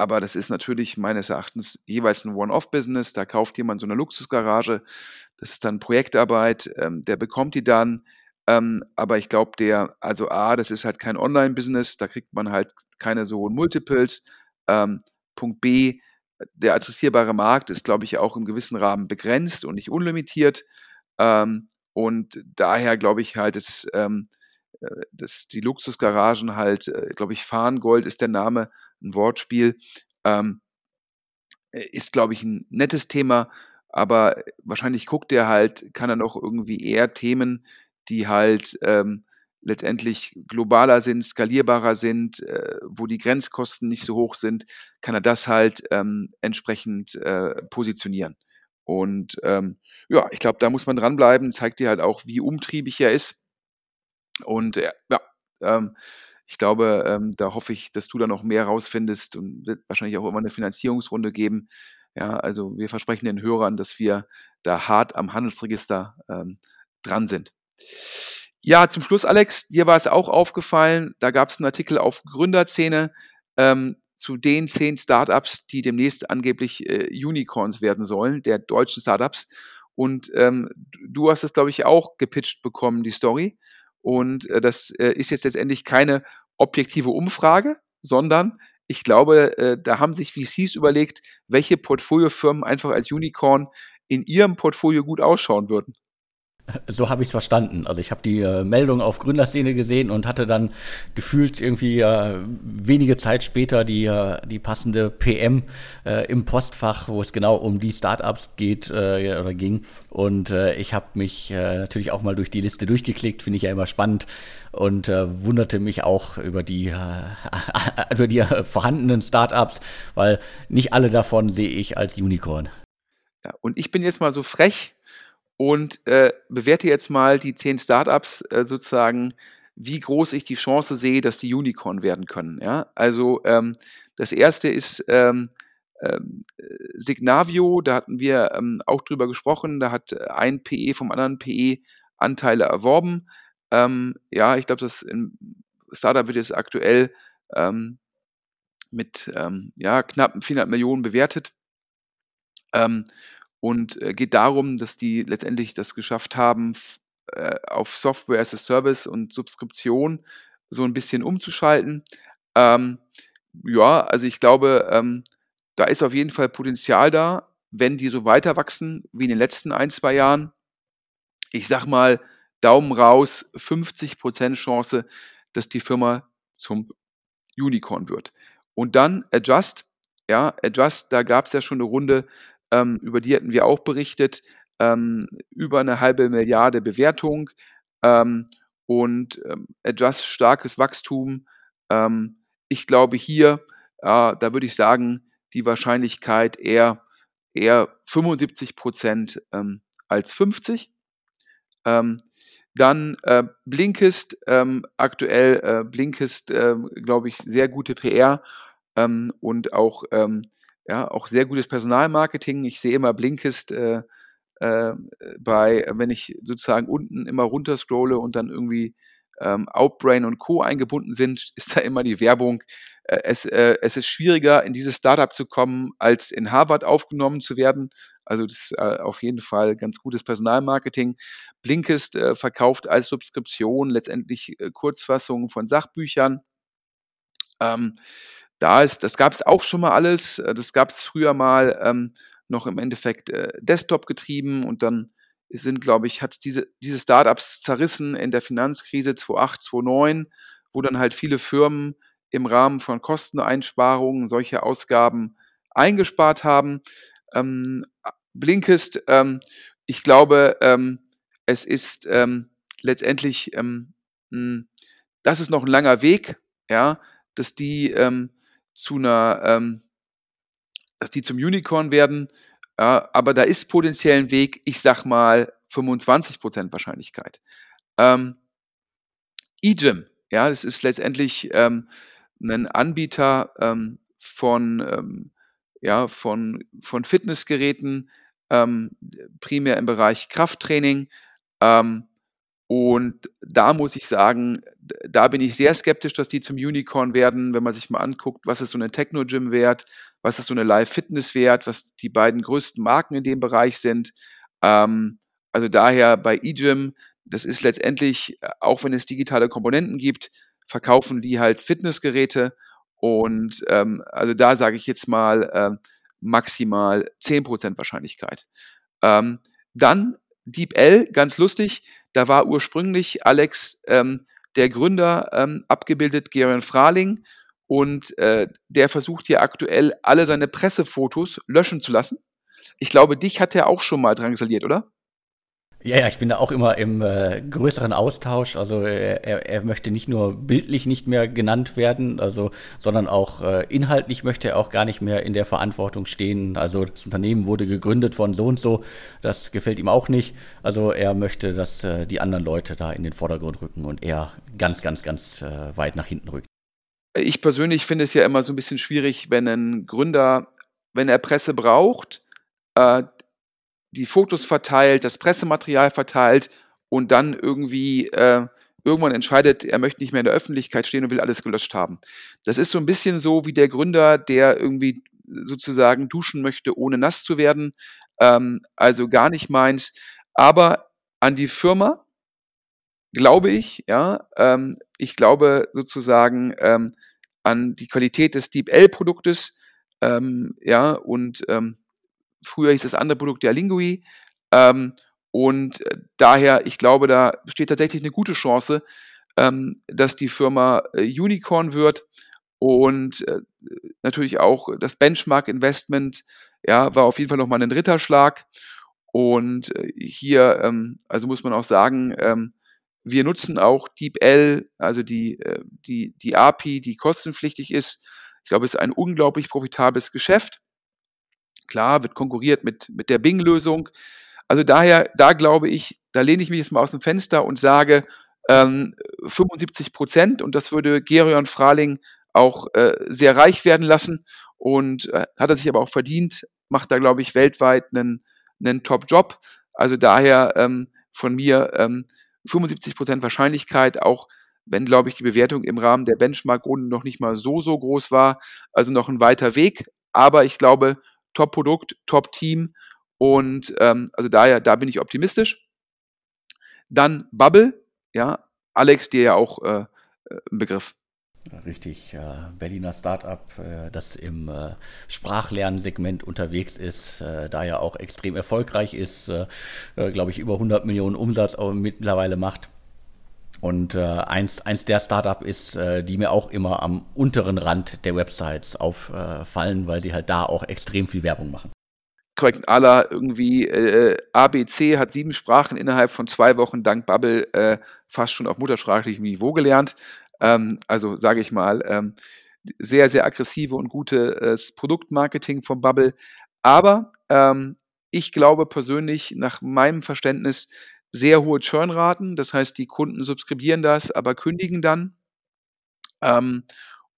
aber das ist natürlich meines Erachtens jeweils ein One-Off-Business. Da kauft jemand so eine Luxusgarage, das ist dann Projektarbeit, ähm, der bekommt die dann. Ähm, aber ich glaube, der, also A, das ist halt kein Online-Business, da kriegt man halt keine so hohen Multiples. Ähm, Punkt B, der adressierbare Markt ist, glaube ich, auch im gewissen Rahmen begrenzt und nicht unlimitiert. Ähm, und daher glaube ich halt, dass, ähm, äh, dass die Luxusgaragen halt, äh, glaube ich, Farngold ist der Name, ein Wortspiel. Ähm, äh, ist, glaube ich, ein nettes Thema, aber wahrscheinlich guckt er halt, kann er noch irgendwie eher Themen, die halt ähm, letztendlich globaler sind, skalierbarer sind, äh, wo die Grenzkosten nicht so hoch sind, kann er das halt ähm, entsprechend äh, positionieren. Und ähm, ja, ich glaube, da muss man dranbleiben, zeigt dir halt auch, wie umtriebig er ist. Und äh, ja, ähm, ich glaube, ähm, da hoffe ich, dass du da noch mehr rausfindest und wird wahrscheinlich auch immer eine Finanzierungsrunde geben. Ja, also wir versprechen den Hörern, dass wir da hart am Handelsregister ähm, dran sind. Ja, zum Schluss, Alex, dir war es auch aufgefallen, da gab es einen Artikel auf Gründerszene ähm, zu den zehn Startups, die demnächst angeblich äh, Unicorns werden sollen, der deutschen Startups. Und ähm, du hast es, glaube ich, auch gepitcht bekommen, die Story. Und äh, das äh, ist jetzt letztendlich keine objektive Umfrage, sondern ich glaube, äh, da haben sich VCs überlegt, welche Portfoliofirmen einfach als Unicorn in ihrem Portfolio gut ausschauen würden. So habe ich es verstanden. Also ich habe die äh, Meldung auf Gründerszene gesehen und hatte dann gefühlt irgendwie äh, wenige Zeit später die, äh, die passende PM äh, im Postfach, wo es genau um die Startups geht äh, oder ging. Und äh, ich habe mich natürlich auch mal durch die Liste durchgeklickt, finde ich ja immer spannend und wunderte mich auch über die, (laughs) über die vorhandenen Startups, weil nicht alle davon sehe ich als Unicorn. Ja, und ich bin jetzt mal so frech und äh, bewerte jetzt mal die zehn Startups äh, sozusagen, wie groß ich die Chance sehe, dass die Unicorn werden können. Ja? Also ähm, das erste ist ähm, ähm, Signavio, da hatten wir ähm, auch drüber gesprochen, da hat ein PE vom anderen PE Anteile erworben. Ähm, ja, ich glaube, das Startup wird jetzt aktuell ähm, mit ja, knapp 400 Millionen bewertet. Ähm, und äh, geht darum, dass die letztendlich das geschafft haben, äh, auf Software as a Service und Subskription so ein bisschen umzuschalten. Ähm, ja, also ich glaube, ähm, da ist auf jeden Fall Potenzial da, wenn die so weiter wachsen wie in den letzten ein, zwei Jahren. Ich sag mal, Daumen raus, 50% Chance, dass die Firma zum Unicorn wird. Und dann Adjust, ja, Adjust, da gab es ja schon eine Runde ähm, über die hatten wir auch berichtet, ähm, über eine halbe Milliarde Bewertung ähm, und ähm, etwas starkes Wachstum. Ähm, ich glaube hier, äh, da würde ich sagen, die Wahrscheinlichkeit eher, eher 75 Prozent als 50. Dann äh, Blinkist, ähm, aktuell äh, Blinkist, äh, glaube ich, sehr gute PR ähm, und auch ähm, ja, auch sehr gutes Personalmarketing. Ich sehe immer Blinkist äh, äh, bei, wenn ich sozusagen unten immer runter scrolle und dann irgendwie ähm, Outbrain und Co. eingebunden sind, (laughs) ist da immer die Werbung. Äh, es, äh, es ist schwieriger, in dieses Startup zu kommen, als in Harvard aufgenommen zu werden. Also das ist äh, auf jeden Fall ganz gutes Personalmarketing. Blinkist äh, verkauft als Subskription letztendlich äh, Kurzfassungen von Sachbüchern. Ähm, da ist, das gab es auch schon mal alles. Äh, das gab es früher mal ähm, noch im Endeffekt äh, Desktop getrieben und dann sind, glaube ich, hat es diese, diese Startups zerrissen in der Finanzkrise 2008, 2009, wo dann halt viele Firmen im Rahmen von Kosteneinsparungen solche Ausgaben eingespart haben. Ähm, Blinkist, ähm, ich glaube, ähm, es ist ähm, letztendlich, ähm, hm, das ist noch ein langer Weg, ja, dass die ähm, zu einer, ähm, dass die zum Unicorn werden. Ja, aber da ist potenziell ein Weg, ich sag mal 25% Wahrscheinlichkeit. Ähm, eGym, ja, das ist letztendlich ähm, ein Anbieter ähm, von, ähm, ja, von, von Fitnessgeräten, ähm, primär im Bereich Krafttraining. Ähm, und da muss ich sagen, da bin ich sehr skeptisch, dass die zum Unicorn werden, wenn man sich mal anguckt, was ist so eine Techno-Gym wert, was ist so eine Live-Fitness wert, was die beiden größten Marken in dem Bereich sind. Ähm, also daher bei eGym, das ist letztendlich, äh, auch wenn es digitale Komponenten gibt, verkaufen die halt Fitnessgeräte. Und ähm, also da sage ich jetzt mal äh, maximal 10% Wahrscheinlichkeit. Ähm, dann DeepL, ganz lustig, da war ursprünglich Alex, ähm, der Gründer, ähm, abgebildet, Gerion Fraling. Und äh, der versucht hier aktuell alle seine Pressefotos löschen zu lassen. Ich glaube, dich hat er auch schon mal drangsaliert, oder? Ja, ja, ich bin da auch immer im äh, größeren Austausch. Also äh, er, er möchte nicht nur bildlich nicht mehr genannt werden, also, sondern auch äh, inhaltlich möchte er auch gar nicht mehr in der Verantwortung stehen. Also das Unternehmen wurde gegründet von so und so. Das gefällt ihm auch nicht. Also er möchte, dass äh, die anderen Leute da in den Vordergrund rücken und er ganz, ganz, ganz äh, weit nach hinten rückt. Ich persönlich finde es ja immer so ein bisschen schwierig, wenn ein Gründer, wenn er Presse braucht, äh, die Fotos verteilt, das Pressematerial verteilt und dann irgendwie äh, irgendwann entscheidet, er möchte nicht mehr in der Öffentlichkeit stehen und will alles gelöscht haben. Das ist so ein bisschen so wie der Gründer, der irgendwie sozusagen duschen möchte, ohne nass zu werden. Ähm, also gar nicht meins. Aber an die Firma glaube ich, ja, ähm, ich glaube sozusagen ähm, an die Qualität des DeepL-Produktes, ähm, ja, und ähm, Früher hieß das andere Produkt ja Lingui. Ähm, und äh, daher, ich glaube, da besteht tatsächlich eine gute Chance, ähm, dass die Firma äh, Unicorn wird. Und äh, natürlich auch das Benchmark Investment, ja, war auf jeden Fall nochmal ein dritter Schlag. Und äh, hier, ähm, also muss man auch sagen, ähm, wir nutzen auch DeepL, also die, die, die API, die kostenpflichtig ist. Ich glaube, es ist ein unglaublich profitables Geschäft. Klar, wird konkurriert mit, mit der Bing-Lösung. Also daher, da glaube ich, da lehne ich mich jetzt mal aus dem Fenster und sage ähm, 75 Prozent und das würde Gerion Fraling auch äh, sehr reich werden lassen und äh, hat er sich aber auch verdient, macht da, glaube ich, weltweit einen, einen Top-Job. Also daher ähm, von mir ähm, 75 Prozent Wahrscheinlichkeit, auch wenn, glaube ich, die Bewertung im Rahmen der Benchmark-Runde noch nicht mal so, so groß war. Also noch ein weiter Weg. Aber ich glaube, Top-Produkt, Top-Team und ähm, also daher, da bin ich optimistisch. Dann Bubble, ja, Alex, dir ja auch äh, äh ein Begriff. Richtig, äh, Berliner Startup, äh, das im äh, Sprachlernsegment unterwegs ist, äh, da ja auch extrem erfolgreich ist, äh, äh, glaube ich, über 100 Millionen Umsatz mittlerweile macht. Und äh, eins, eins der Startup ist, äh, die mir auch immer am unteren Rand der Websites auffallen, äh, weil sie halt da auch extrem viel Werbung machen. Korrekt, aller irgendwie äh, ABC hat sieben Sprachen innerhalb von zwei Wochen dank Bubble äh, fast schon auf muttersprachlichem Niveau gelernt. Ähm, also sage ich mal, ähm, sehr, sehr aggressive und gutes Produktmarketing von Bubble. Aber ähm, ich glaube persönlich, nach meinem Verständnis, sehr hohe Churnraten. Das heißt, die Kunden subskribieren das, aber kündigen dann. Ähm,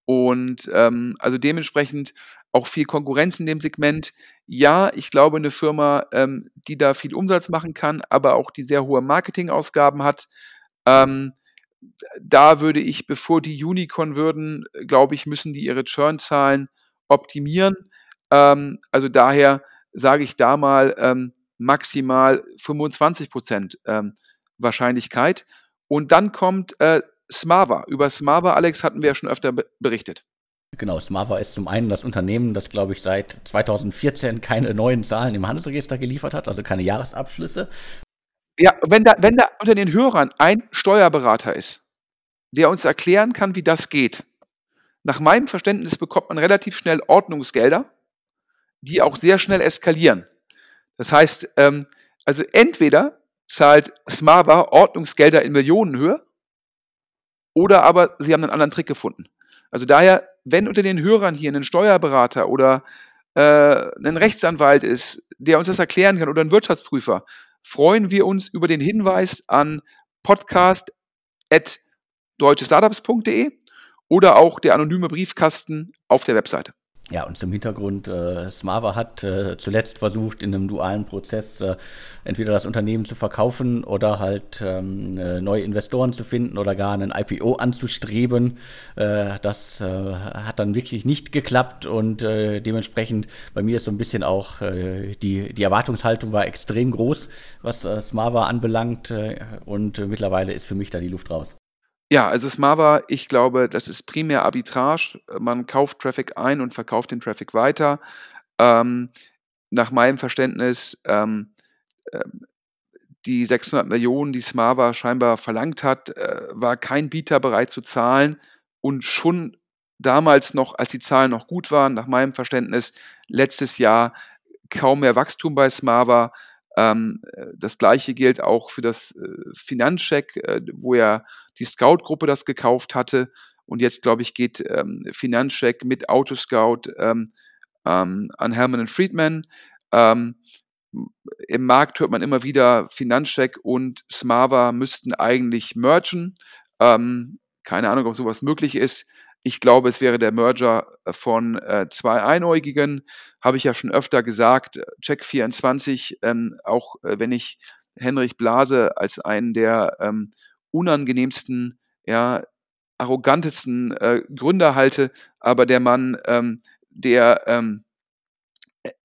Und ähm, also dementsprechend auch viel Konkurrenz in dem Segment. Ja, ich glaube, eine Firma, ähm, die da viel Umsatz machen kann, aber auch die sehr hohe Marketingausgaben hat, ähm, da würde ich, bevor die Unicorn würden, glaube ich, müssen die ihre Churn-Zahlen optimieren. Ähm, also daher sage ich da mal ähm, maximal 25 Prozent ähm, Wahrscheinlichkeit. Und dann kommt äh, Smava. Über Smava, Alex, hatten wir ja schon öfter berichtet. Genau, Smava ist zum einen das Unternehmen, das, glaube ich, seit 2014 keine neuen Zahlen im Handelsregister geliefert hat, also keine Jahresabschlüsse. Ja, wenn da, wenn da unter den Hörern ein Steuerberater ist, der uns erklären kann, wie das geht, nach meinem Verständnis bekommt man relativ schnell Ordnungsgelder, die auch sehr schnell eskalieren. Das heißt, ähm, also entweder zahlt Smava Ordnungsgelder in Millionenhöhe oder aber sie haben einen anderen Trick gefunden. Also daher, wenn unter den Hörern hier ein Steuerberater oder äh, ein Rechtsanwalt ist, der uns das erklären kann oder ein Wirtschaftsprüfer, freuen wir uns über den Hinweis an podcast.deutschestartups.de oder auch der anonyme Briefkasten auf der Webseite. Ja, und zum Hintergrund, äh, Smava hat äh, zuletzt versucht, in einem dualen Prozess äh, entweder das Unternehmen zu verkaufen oder halt ähm, äh, neue Investoren zu finden oder gar einen IPO anzustreben. Äh, das äh, hat dann wirklich nicht geklappt und dementsprechend bei mir ist so ein bisschen auch die, die Erwartungshaltung war extrem groß, was Smava anbelangt und mittlerweile ist für mich da die Luft raus. Ja, also Smava, ich glaube, das ist primär Arbitrage. Man kauft Traffic ein und verkauft den Traffic weiter. Ähm, nach meinem Verständnis, ähm, ähm die 600 Millionen, die Smava scheinbar verlangt hat, äh, war kein Bieter bereit zu zahlen und schon damals noch, als die Zahlen noch gut waren, nach meinem Verständnis, letztes Jahr kaum mehr Wachstum bei Smava. Ähm, äh, das gleiche gilt auch für das äh, Finanzcheck, äh, wo ja die Scout-Gruppe das gekauft hatte. Und jetzt, glaube ich, geht ähm, Finanzcheck mit Autoscout ähm, ähm, an Hermann Friedman. Ähm, Im Markt hört man immer wieder, Finanzcheck und Smava müssten eigentlich mergen. Ähm, keine Ahnung, ob sowas möglich ist. Ich glaube, es wäre der Merger von äh, zwei Einäugigen. Habe ich ja schon öfter gesagt. Check24, ähm, auch äh, wenn ich Henrich Blase als einen der ähm, unangenehmsten, ja, arrogantesten äh, Gründer halte, aber der Mann, ähm, der ähm,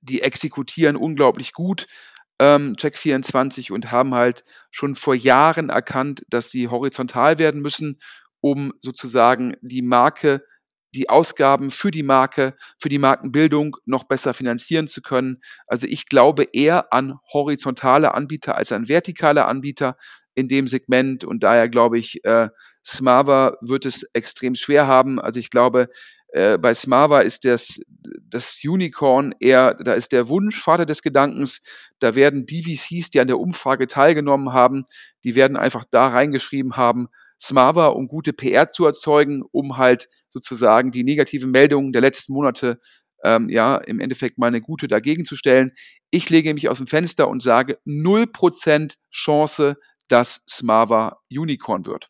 die exekutieren unglaublich gut, ähm, Check24 und haben halt schon vor Jahren erkannt, dass sie horizontal werden müssen um sozusagen die Marke, die Ausgaben für die Marke, für die Markenbildung noch besser finanzieren zu können. Also ich glaube eher an horizontale Anbieter als an vertikale Anbieter in dem Segment und daher glaube ich, äh, Smava wird es extrem schwer haben. Also ich glaube, äh, bei Smava ist das, das Unicorn eher, da ist der Wunsch Vater des Gedankens, da werden DVCs, die an der Umfrage teilgenommen haben, die werden einfach da reingeschrieben haben, Smava, um gute PR zu erzeugen, um halt sozusagen die negativen Meldungen der letzten Monate ähm, ja im Endeffekt mal eine gute dagegen zu stellen. Ich lege mich aus dem Fenster und sage 0% Chance, dass Smava Unicorn wird.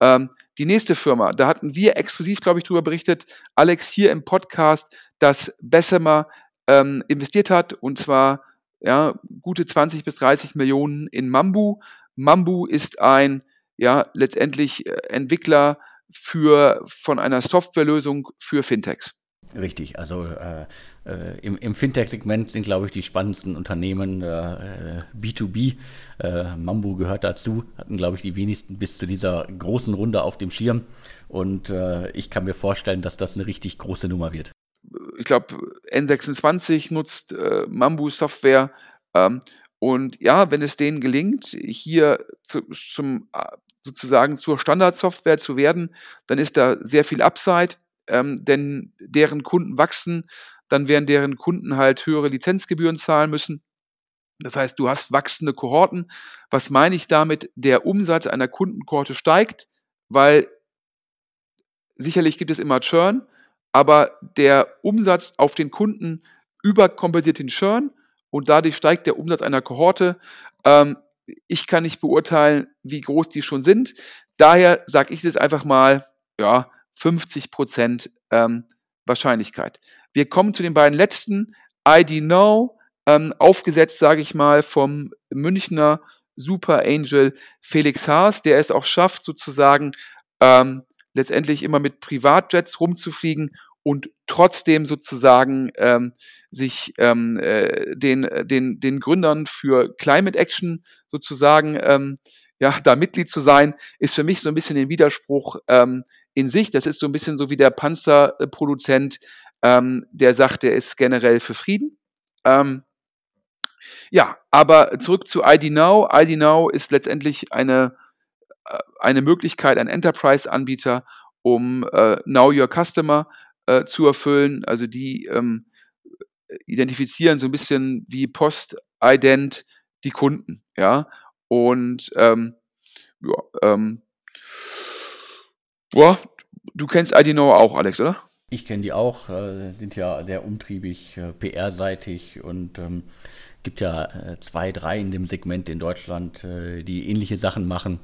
Ähm, die nächste Firma, da hatten wir exklusiv, glaube ich, darüber berichtet, Alex hier im Podcast, dass Bessemer ähm, investiert hat und zwar ja, gute 20 bis 30 Millionen in Mambu. Mambu ist ein ja letztendlich äh, Entwickler für von einer Softwarelösung für Fintechs. Richtig, also äh, äh, im, im Fintech-Segment sind, glaube ich, die spannendsten Unternehmen äh, B2B. Äh, Mambu gehört dazu, hatten, glaube ich, die wenigsten bis zu dieser großen Runde auf dem Schirm. Und ich kann mir vorstellen, dass das eine richtig große Nummer wird. Ich glaube, N26 nutzt äh, Mambu Software. Ähm, und ja, wenn es denen gelingt, hier zu, zum sozusagen zur Standardsoftware zu werden, dann ist da sehr viel Upside, ähm, denn deren Kunden wachsen, dann werden deren Kunden halt höhere Lizenzgebühren zahlen müssen. Das heißt, du hast wachsende Kohorten. Was meine ich damit? Der Umsatz einer Kundenkohorte steigt, weil sicherlich gibt es immer Churn, aber der Umsatz auf den Kunden überkompensiert den Churn und dadurch steigt der Umsatz einer Kohorte. Ähm, ich kann nicht beurteilen, wie groß die schon sind. Daher sage ich das einfach mal, ja, 50 Prozent ähm, Wahrscheinlichkeit. Wir kommen zu den beiden letzten. ID Know, ähm, aufgesetzt, sage ich mal, vom Münchner Super Angel Felix Haas, der es auch schafft, sozusagen ähm, letztendlich immer mit Privatjets rumzufliegen und trotzdem sozusagen ähm, sich ähm, äh, den, den, den Gründern für Climate Action sozusagen ähm, ja, da Mitglied zu sein, ist für mich so ein bisschen den Widerspruch ähm, in sich. Das ist so ein bisschen so wie der Panzerproduzent, ähm, der sagt, er ist generell für Frieden. Ähm, ja, aber zurück zu ID Now. ID Now ist letztendlich eine, äh, eine Möglichkeit, ein Enterprise-Anbieter, um äh, Know Your Customer äh, zu erfüllen. Also die ähm, identifizieren so ein bisschen wie Post-Ident die Kunden, ja. Und ähm, ja, ähm, boah, du kennst ID Know auch, Alex, oder? Ich kenne die auch, äh, sind ja sehr umtriebig, äh, PR-seitig und ähm, gibt ja äh, zwei, drei in dem Segment in Deutschland, die ähnliche Sachen machen.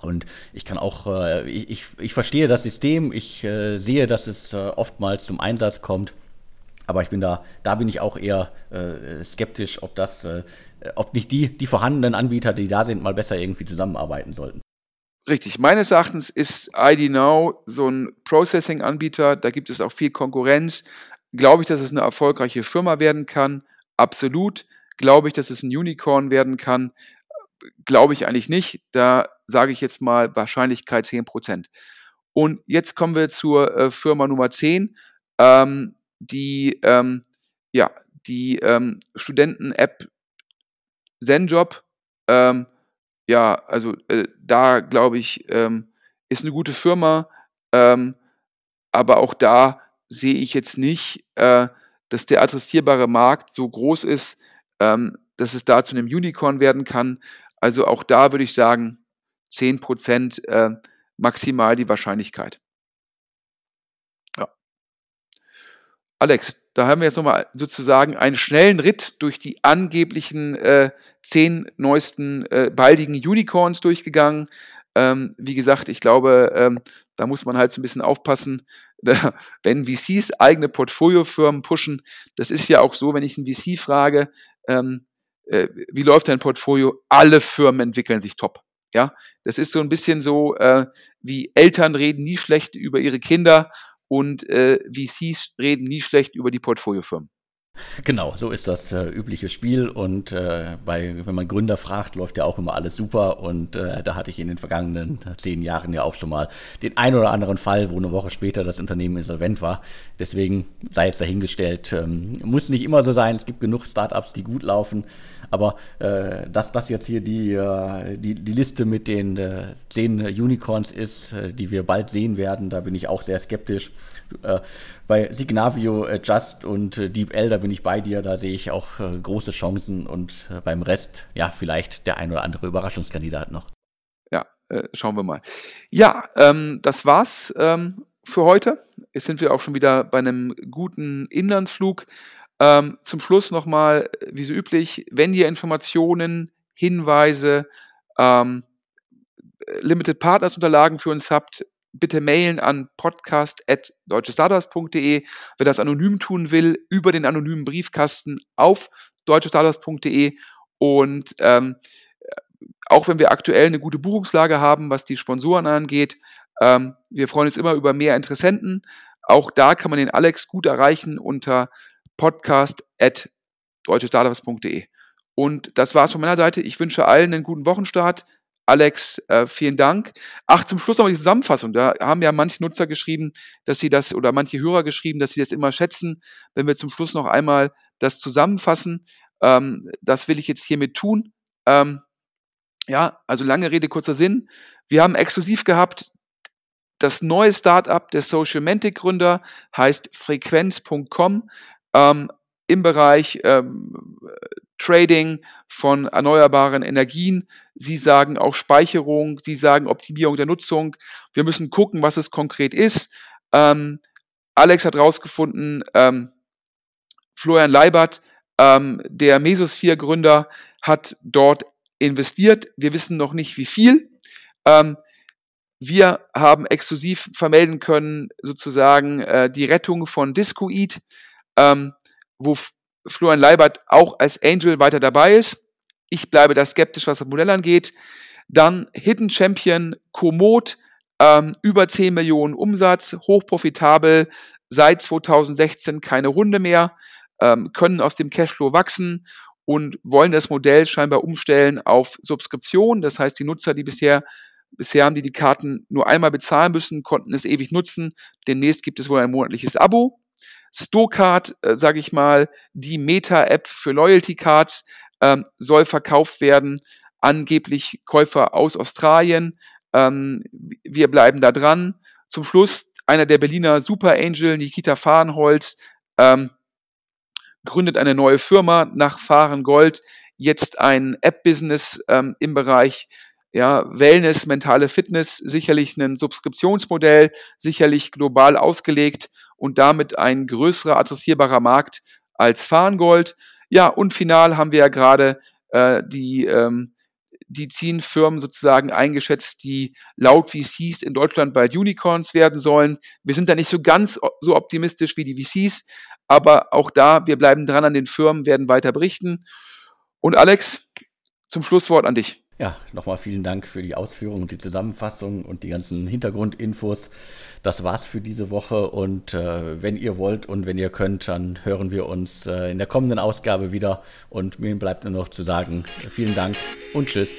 Und ich kann auch, äh, ich, ich, verstehe das System, ich äh, sehe, dass es oftmals zum Einsatz kommt. Aber ich bin da, da bin ich auch eher skeptisch, ob das, ob nicht die, die vorhandenen Anbieter, die da sind, mal besser irgendwie zusammenarbeiten sollten. Richtig. Meines Erachtens ist ID Now so ein Processing-Anbieter. Da gibt es auch viel Konkurrenz. Glaube ich, dass es eine erfolgreiche Firma werden kann? Absolut. Glaube ich, dass es ein Unicorn werden kann? Glaube ich eigentlich nicht. Da sage ich jetzt mal Wahrscheinlichkeit 10%. Und jetzt kommen wir zur äh, Firma Nummer 10, ähm, die, ähm, ja, die ähm, Studenten-App ZenJob. Ähm, ja, also äh, da glaube ich, ähm, ist eine gute Firma, ähm, aber auch da sehe ich jetzt nicht, äh, dass der adressierbare Markt so groß ist, dass es da zu einem Unicorn werden kann. Also auch da würde ich sagen, 10% äh, maximal die Wahrscheinlichkeit. Ja. Alex, da haben wir jetzt nochmal sozusagen einen schnellen Ritt durch die angeblichen äh, zehn neuesten äh, baldigen Unicorns durchgegangen. Ähm, wie gesagt, ich glaube, ähm, da muss man halt so ein bisschen aufpassen, (laughs) wenn VCs eigene Portfoliofirmen pushen. Das ist ja auch so, wenn ich einen VC frage, ähm, äh, wie läuft dein Portfolio? Alle Firmen entwickeln sich top. Ja, das ist so ein bisschen so, äh, wie Eltern reden nie schlecht über ihre Kinder und äh, VCs reden nie schlecht über die Portfoliofirmen. Genau, so ist das äh, übliche Spiel und äh, bei, wenn man Gründer fragt, läuft ja auch immer alles super und äh, da hatte ich in den vergangenen zehn Jahren ja auch schon mal den ein oder anderen Fall, wo eine Woche später das Unternehmen insolvent war. Deswegen sei jetzt dahingestellt, ähm, muss nicht immer so sein, es gibt genug Startups, die gut laufen, aber äh, dass das jetzt hier die, äh, die, die Liste mit den äh, zehn Unicorns ist, die wir bald sehen werden, da bin ich auch sehr skeptisch. bei Signavio, Just und Deep L, da bin ich bei dir, da sehe ich auch große Chancen und beim Rest, ja, vielleicht der ein oder andere Überraschungskandidat noch. Ja, schauen wir mal. Ja, ähm, das war's ähm, für heute. Jetzt sind wir auch schon wieder bei einem guten Inlandsflug. Ähm, zum Schluss nochmal, wie so üblich, wenn ihr Informationen, Hinweise, ähm, Limited Partners Unterlagen für uns habt, bitte mailen an podcast.deutschestartups.de. Wer das anonym tun will, über den anonymen Briefkasten auf deutschestartups.de. Und ähm, auch wenn wir aktuell eine gute Buchungslage haben, was die Sponsoren angeht, ähm, wir freuen uns immer über mehr Interessenten. Auch da kann man den Alex gut erreichen unter podcast at deutschestartups.de. Und das war's von meiner Seite. Ich wünsche allen einen guten Wochenstart. Alex, äh, vielen Dank. Ach, zum Schluss nochmal die Zusammenfassung. Da haben ja manche Nutzer geschrieben, dass sie das, oder manche Hörer geschrieben, dass sie das immer schätzen, wenn wir zum Schluss noch einmal das zusammenfassen. Ähm, das will ich jetzt hiermit tun. Ähm, ja, also lange Rede, kurzer Sinn. Wir haben exklusiv gehabt, das neue Startup der Social Mantic Gründer heißt frequenz.com ähm, im Bereich ähm, Trading von erneuerbaren Energien. Sie sagen auch Speicherung, Sie sagen Optimierung der Nutzung. Wir müssen gucken, was es konkret ist. Ähm, Alex hat herausgefunden, ähm, Florian Leibert, ähm, der Mesosphere-Gründer, hat dort investiert. Wir wissen noch nicht, wie viel. Ähm, wir haben exklusiv vermelden können, sozusagen äh, die Rettung von Discoid, ähm, wo Florian Leibert auch als Angel weiter dabei ist. Ich bleibe da skeptisch, was das Modell angeht. Dann Hidden Champion Komoot, ähm, über 10 Millionen Umsatz, hochprofitabel, seit 2016 keine Runde mehr, ähm, können aus dem Cashflow wachsen und wollen das Modell scheinbar umstellen auf Subskription. Das heißt, die Nutzer, die bisher Bisher haben die die Karten nur einmal bezahlen müssen, konnten es ewig nutzen. Demnächst gibt es wohl ein monatliches Abo. Stocard, äh, sage ich mal, die Meta-App für Loyalty Cards, ähm, soll verkauft werden. Angeblich Käufer aus Australien. Ähm, wir bleiben da dran. Zum Schluss einer der Berliner Super Angel, Nikita Fahrenholz, ähm, gründet eine neue Firma nach Fahren Gold, jetzt ein App-Business ähm, im Bereich ja, Wellness, mentale Fitness, sicherlich ein Subskriptionsmodell, sicherlich global ausgelegt und damit ein größerer adressierbarer Markt als Fahrengold. Ja, und final haben wir ja gerade äh, die, ähm, die zehn Firmen sozusagen eingeschätzt, die laut VCs in Deutschland bald Unicorns werden sollen. Wir sind da nicht so ganz so optimistisch wie die VCs, aber auch da, wir bleiben dran an den Firmen, werden weiter berichten. Und Alex, zum Schlusswort an dich. Ja, nochmal vielen Dank für die Ausführung und die Zusammenfassung und die ganzen Hintergrundinfos. Das war's für diese Woche und äh, wenn ihr wollt und wenn ihr könnt, dann hören wir uns äh, in der kommenden Ausgabe wieder und mir bleibt nur noch zu sagen, vielen Dank und tschüss.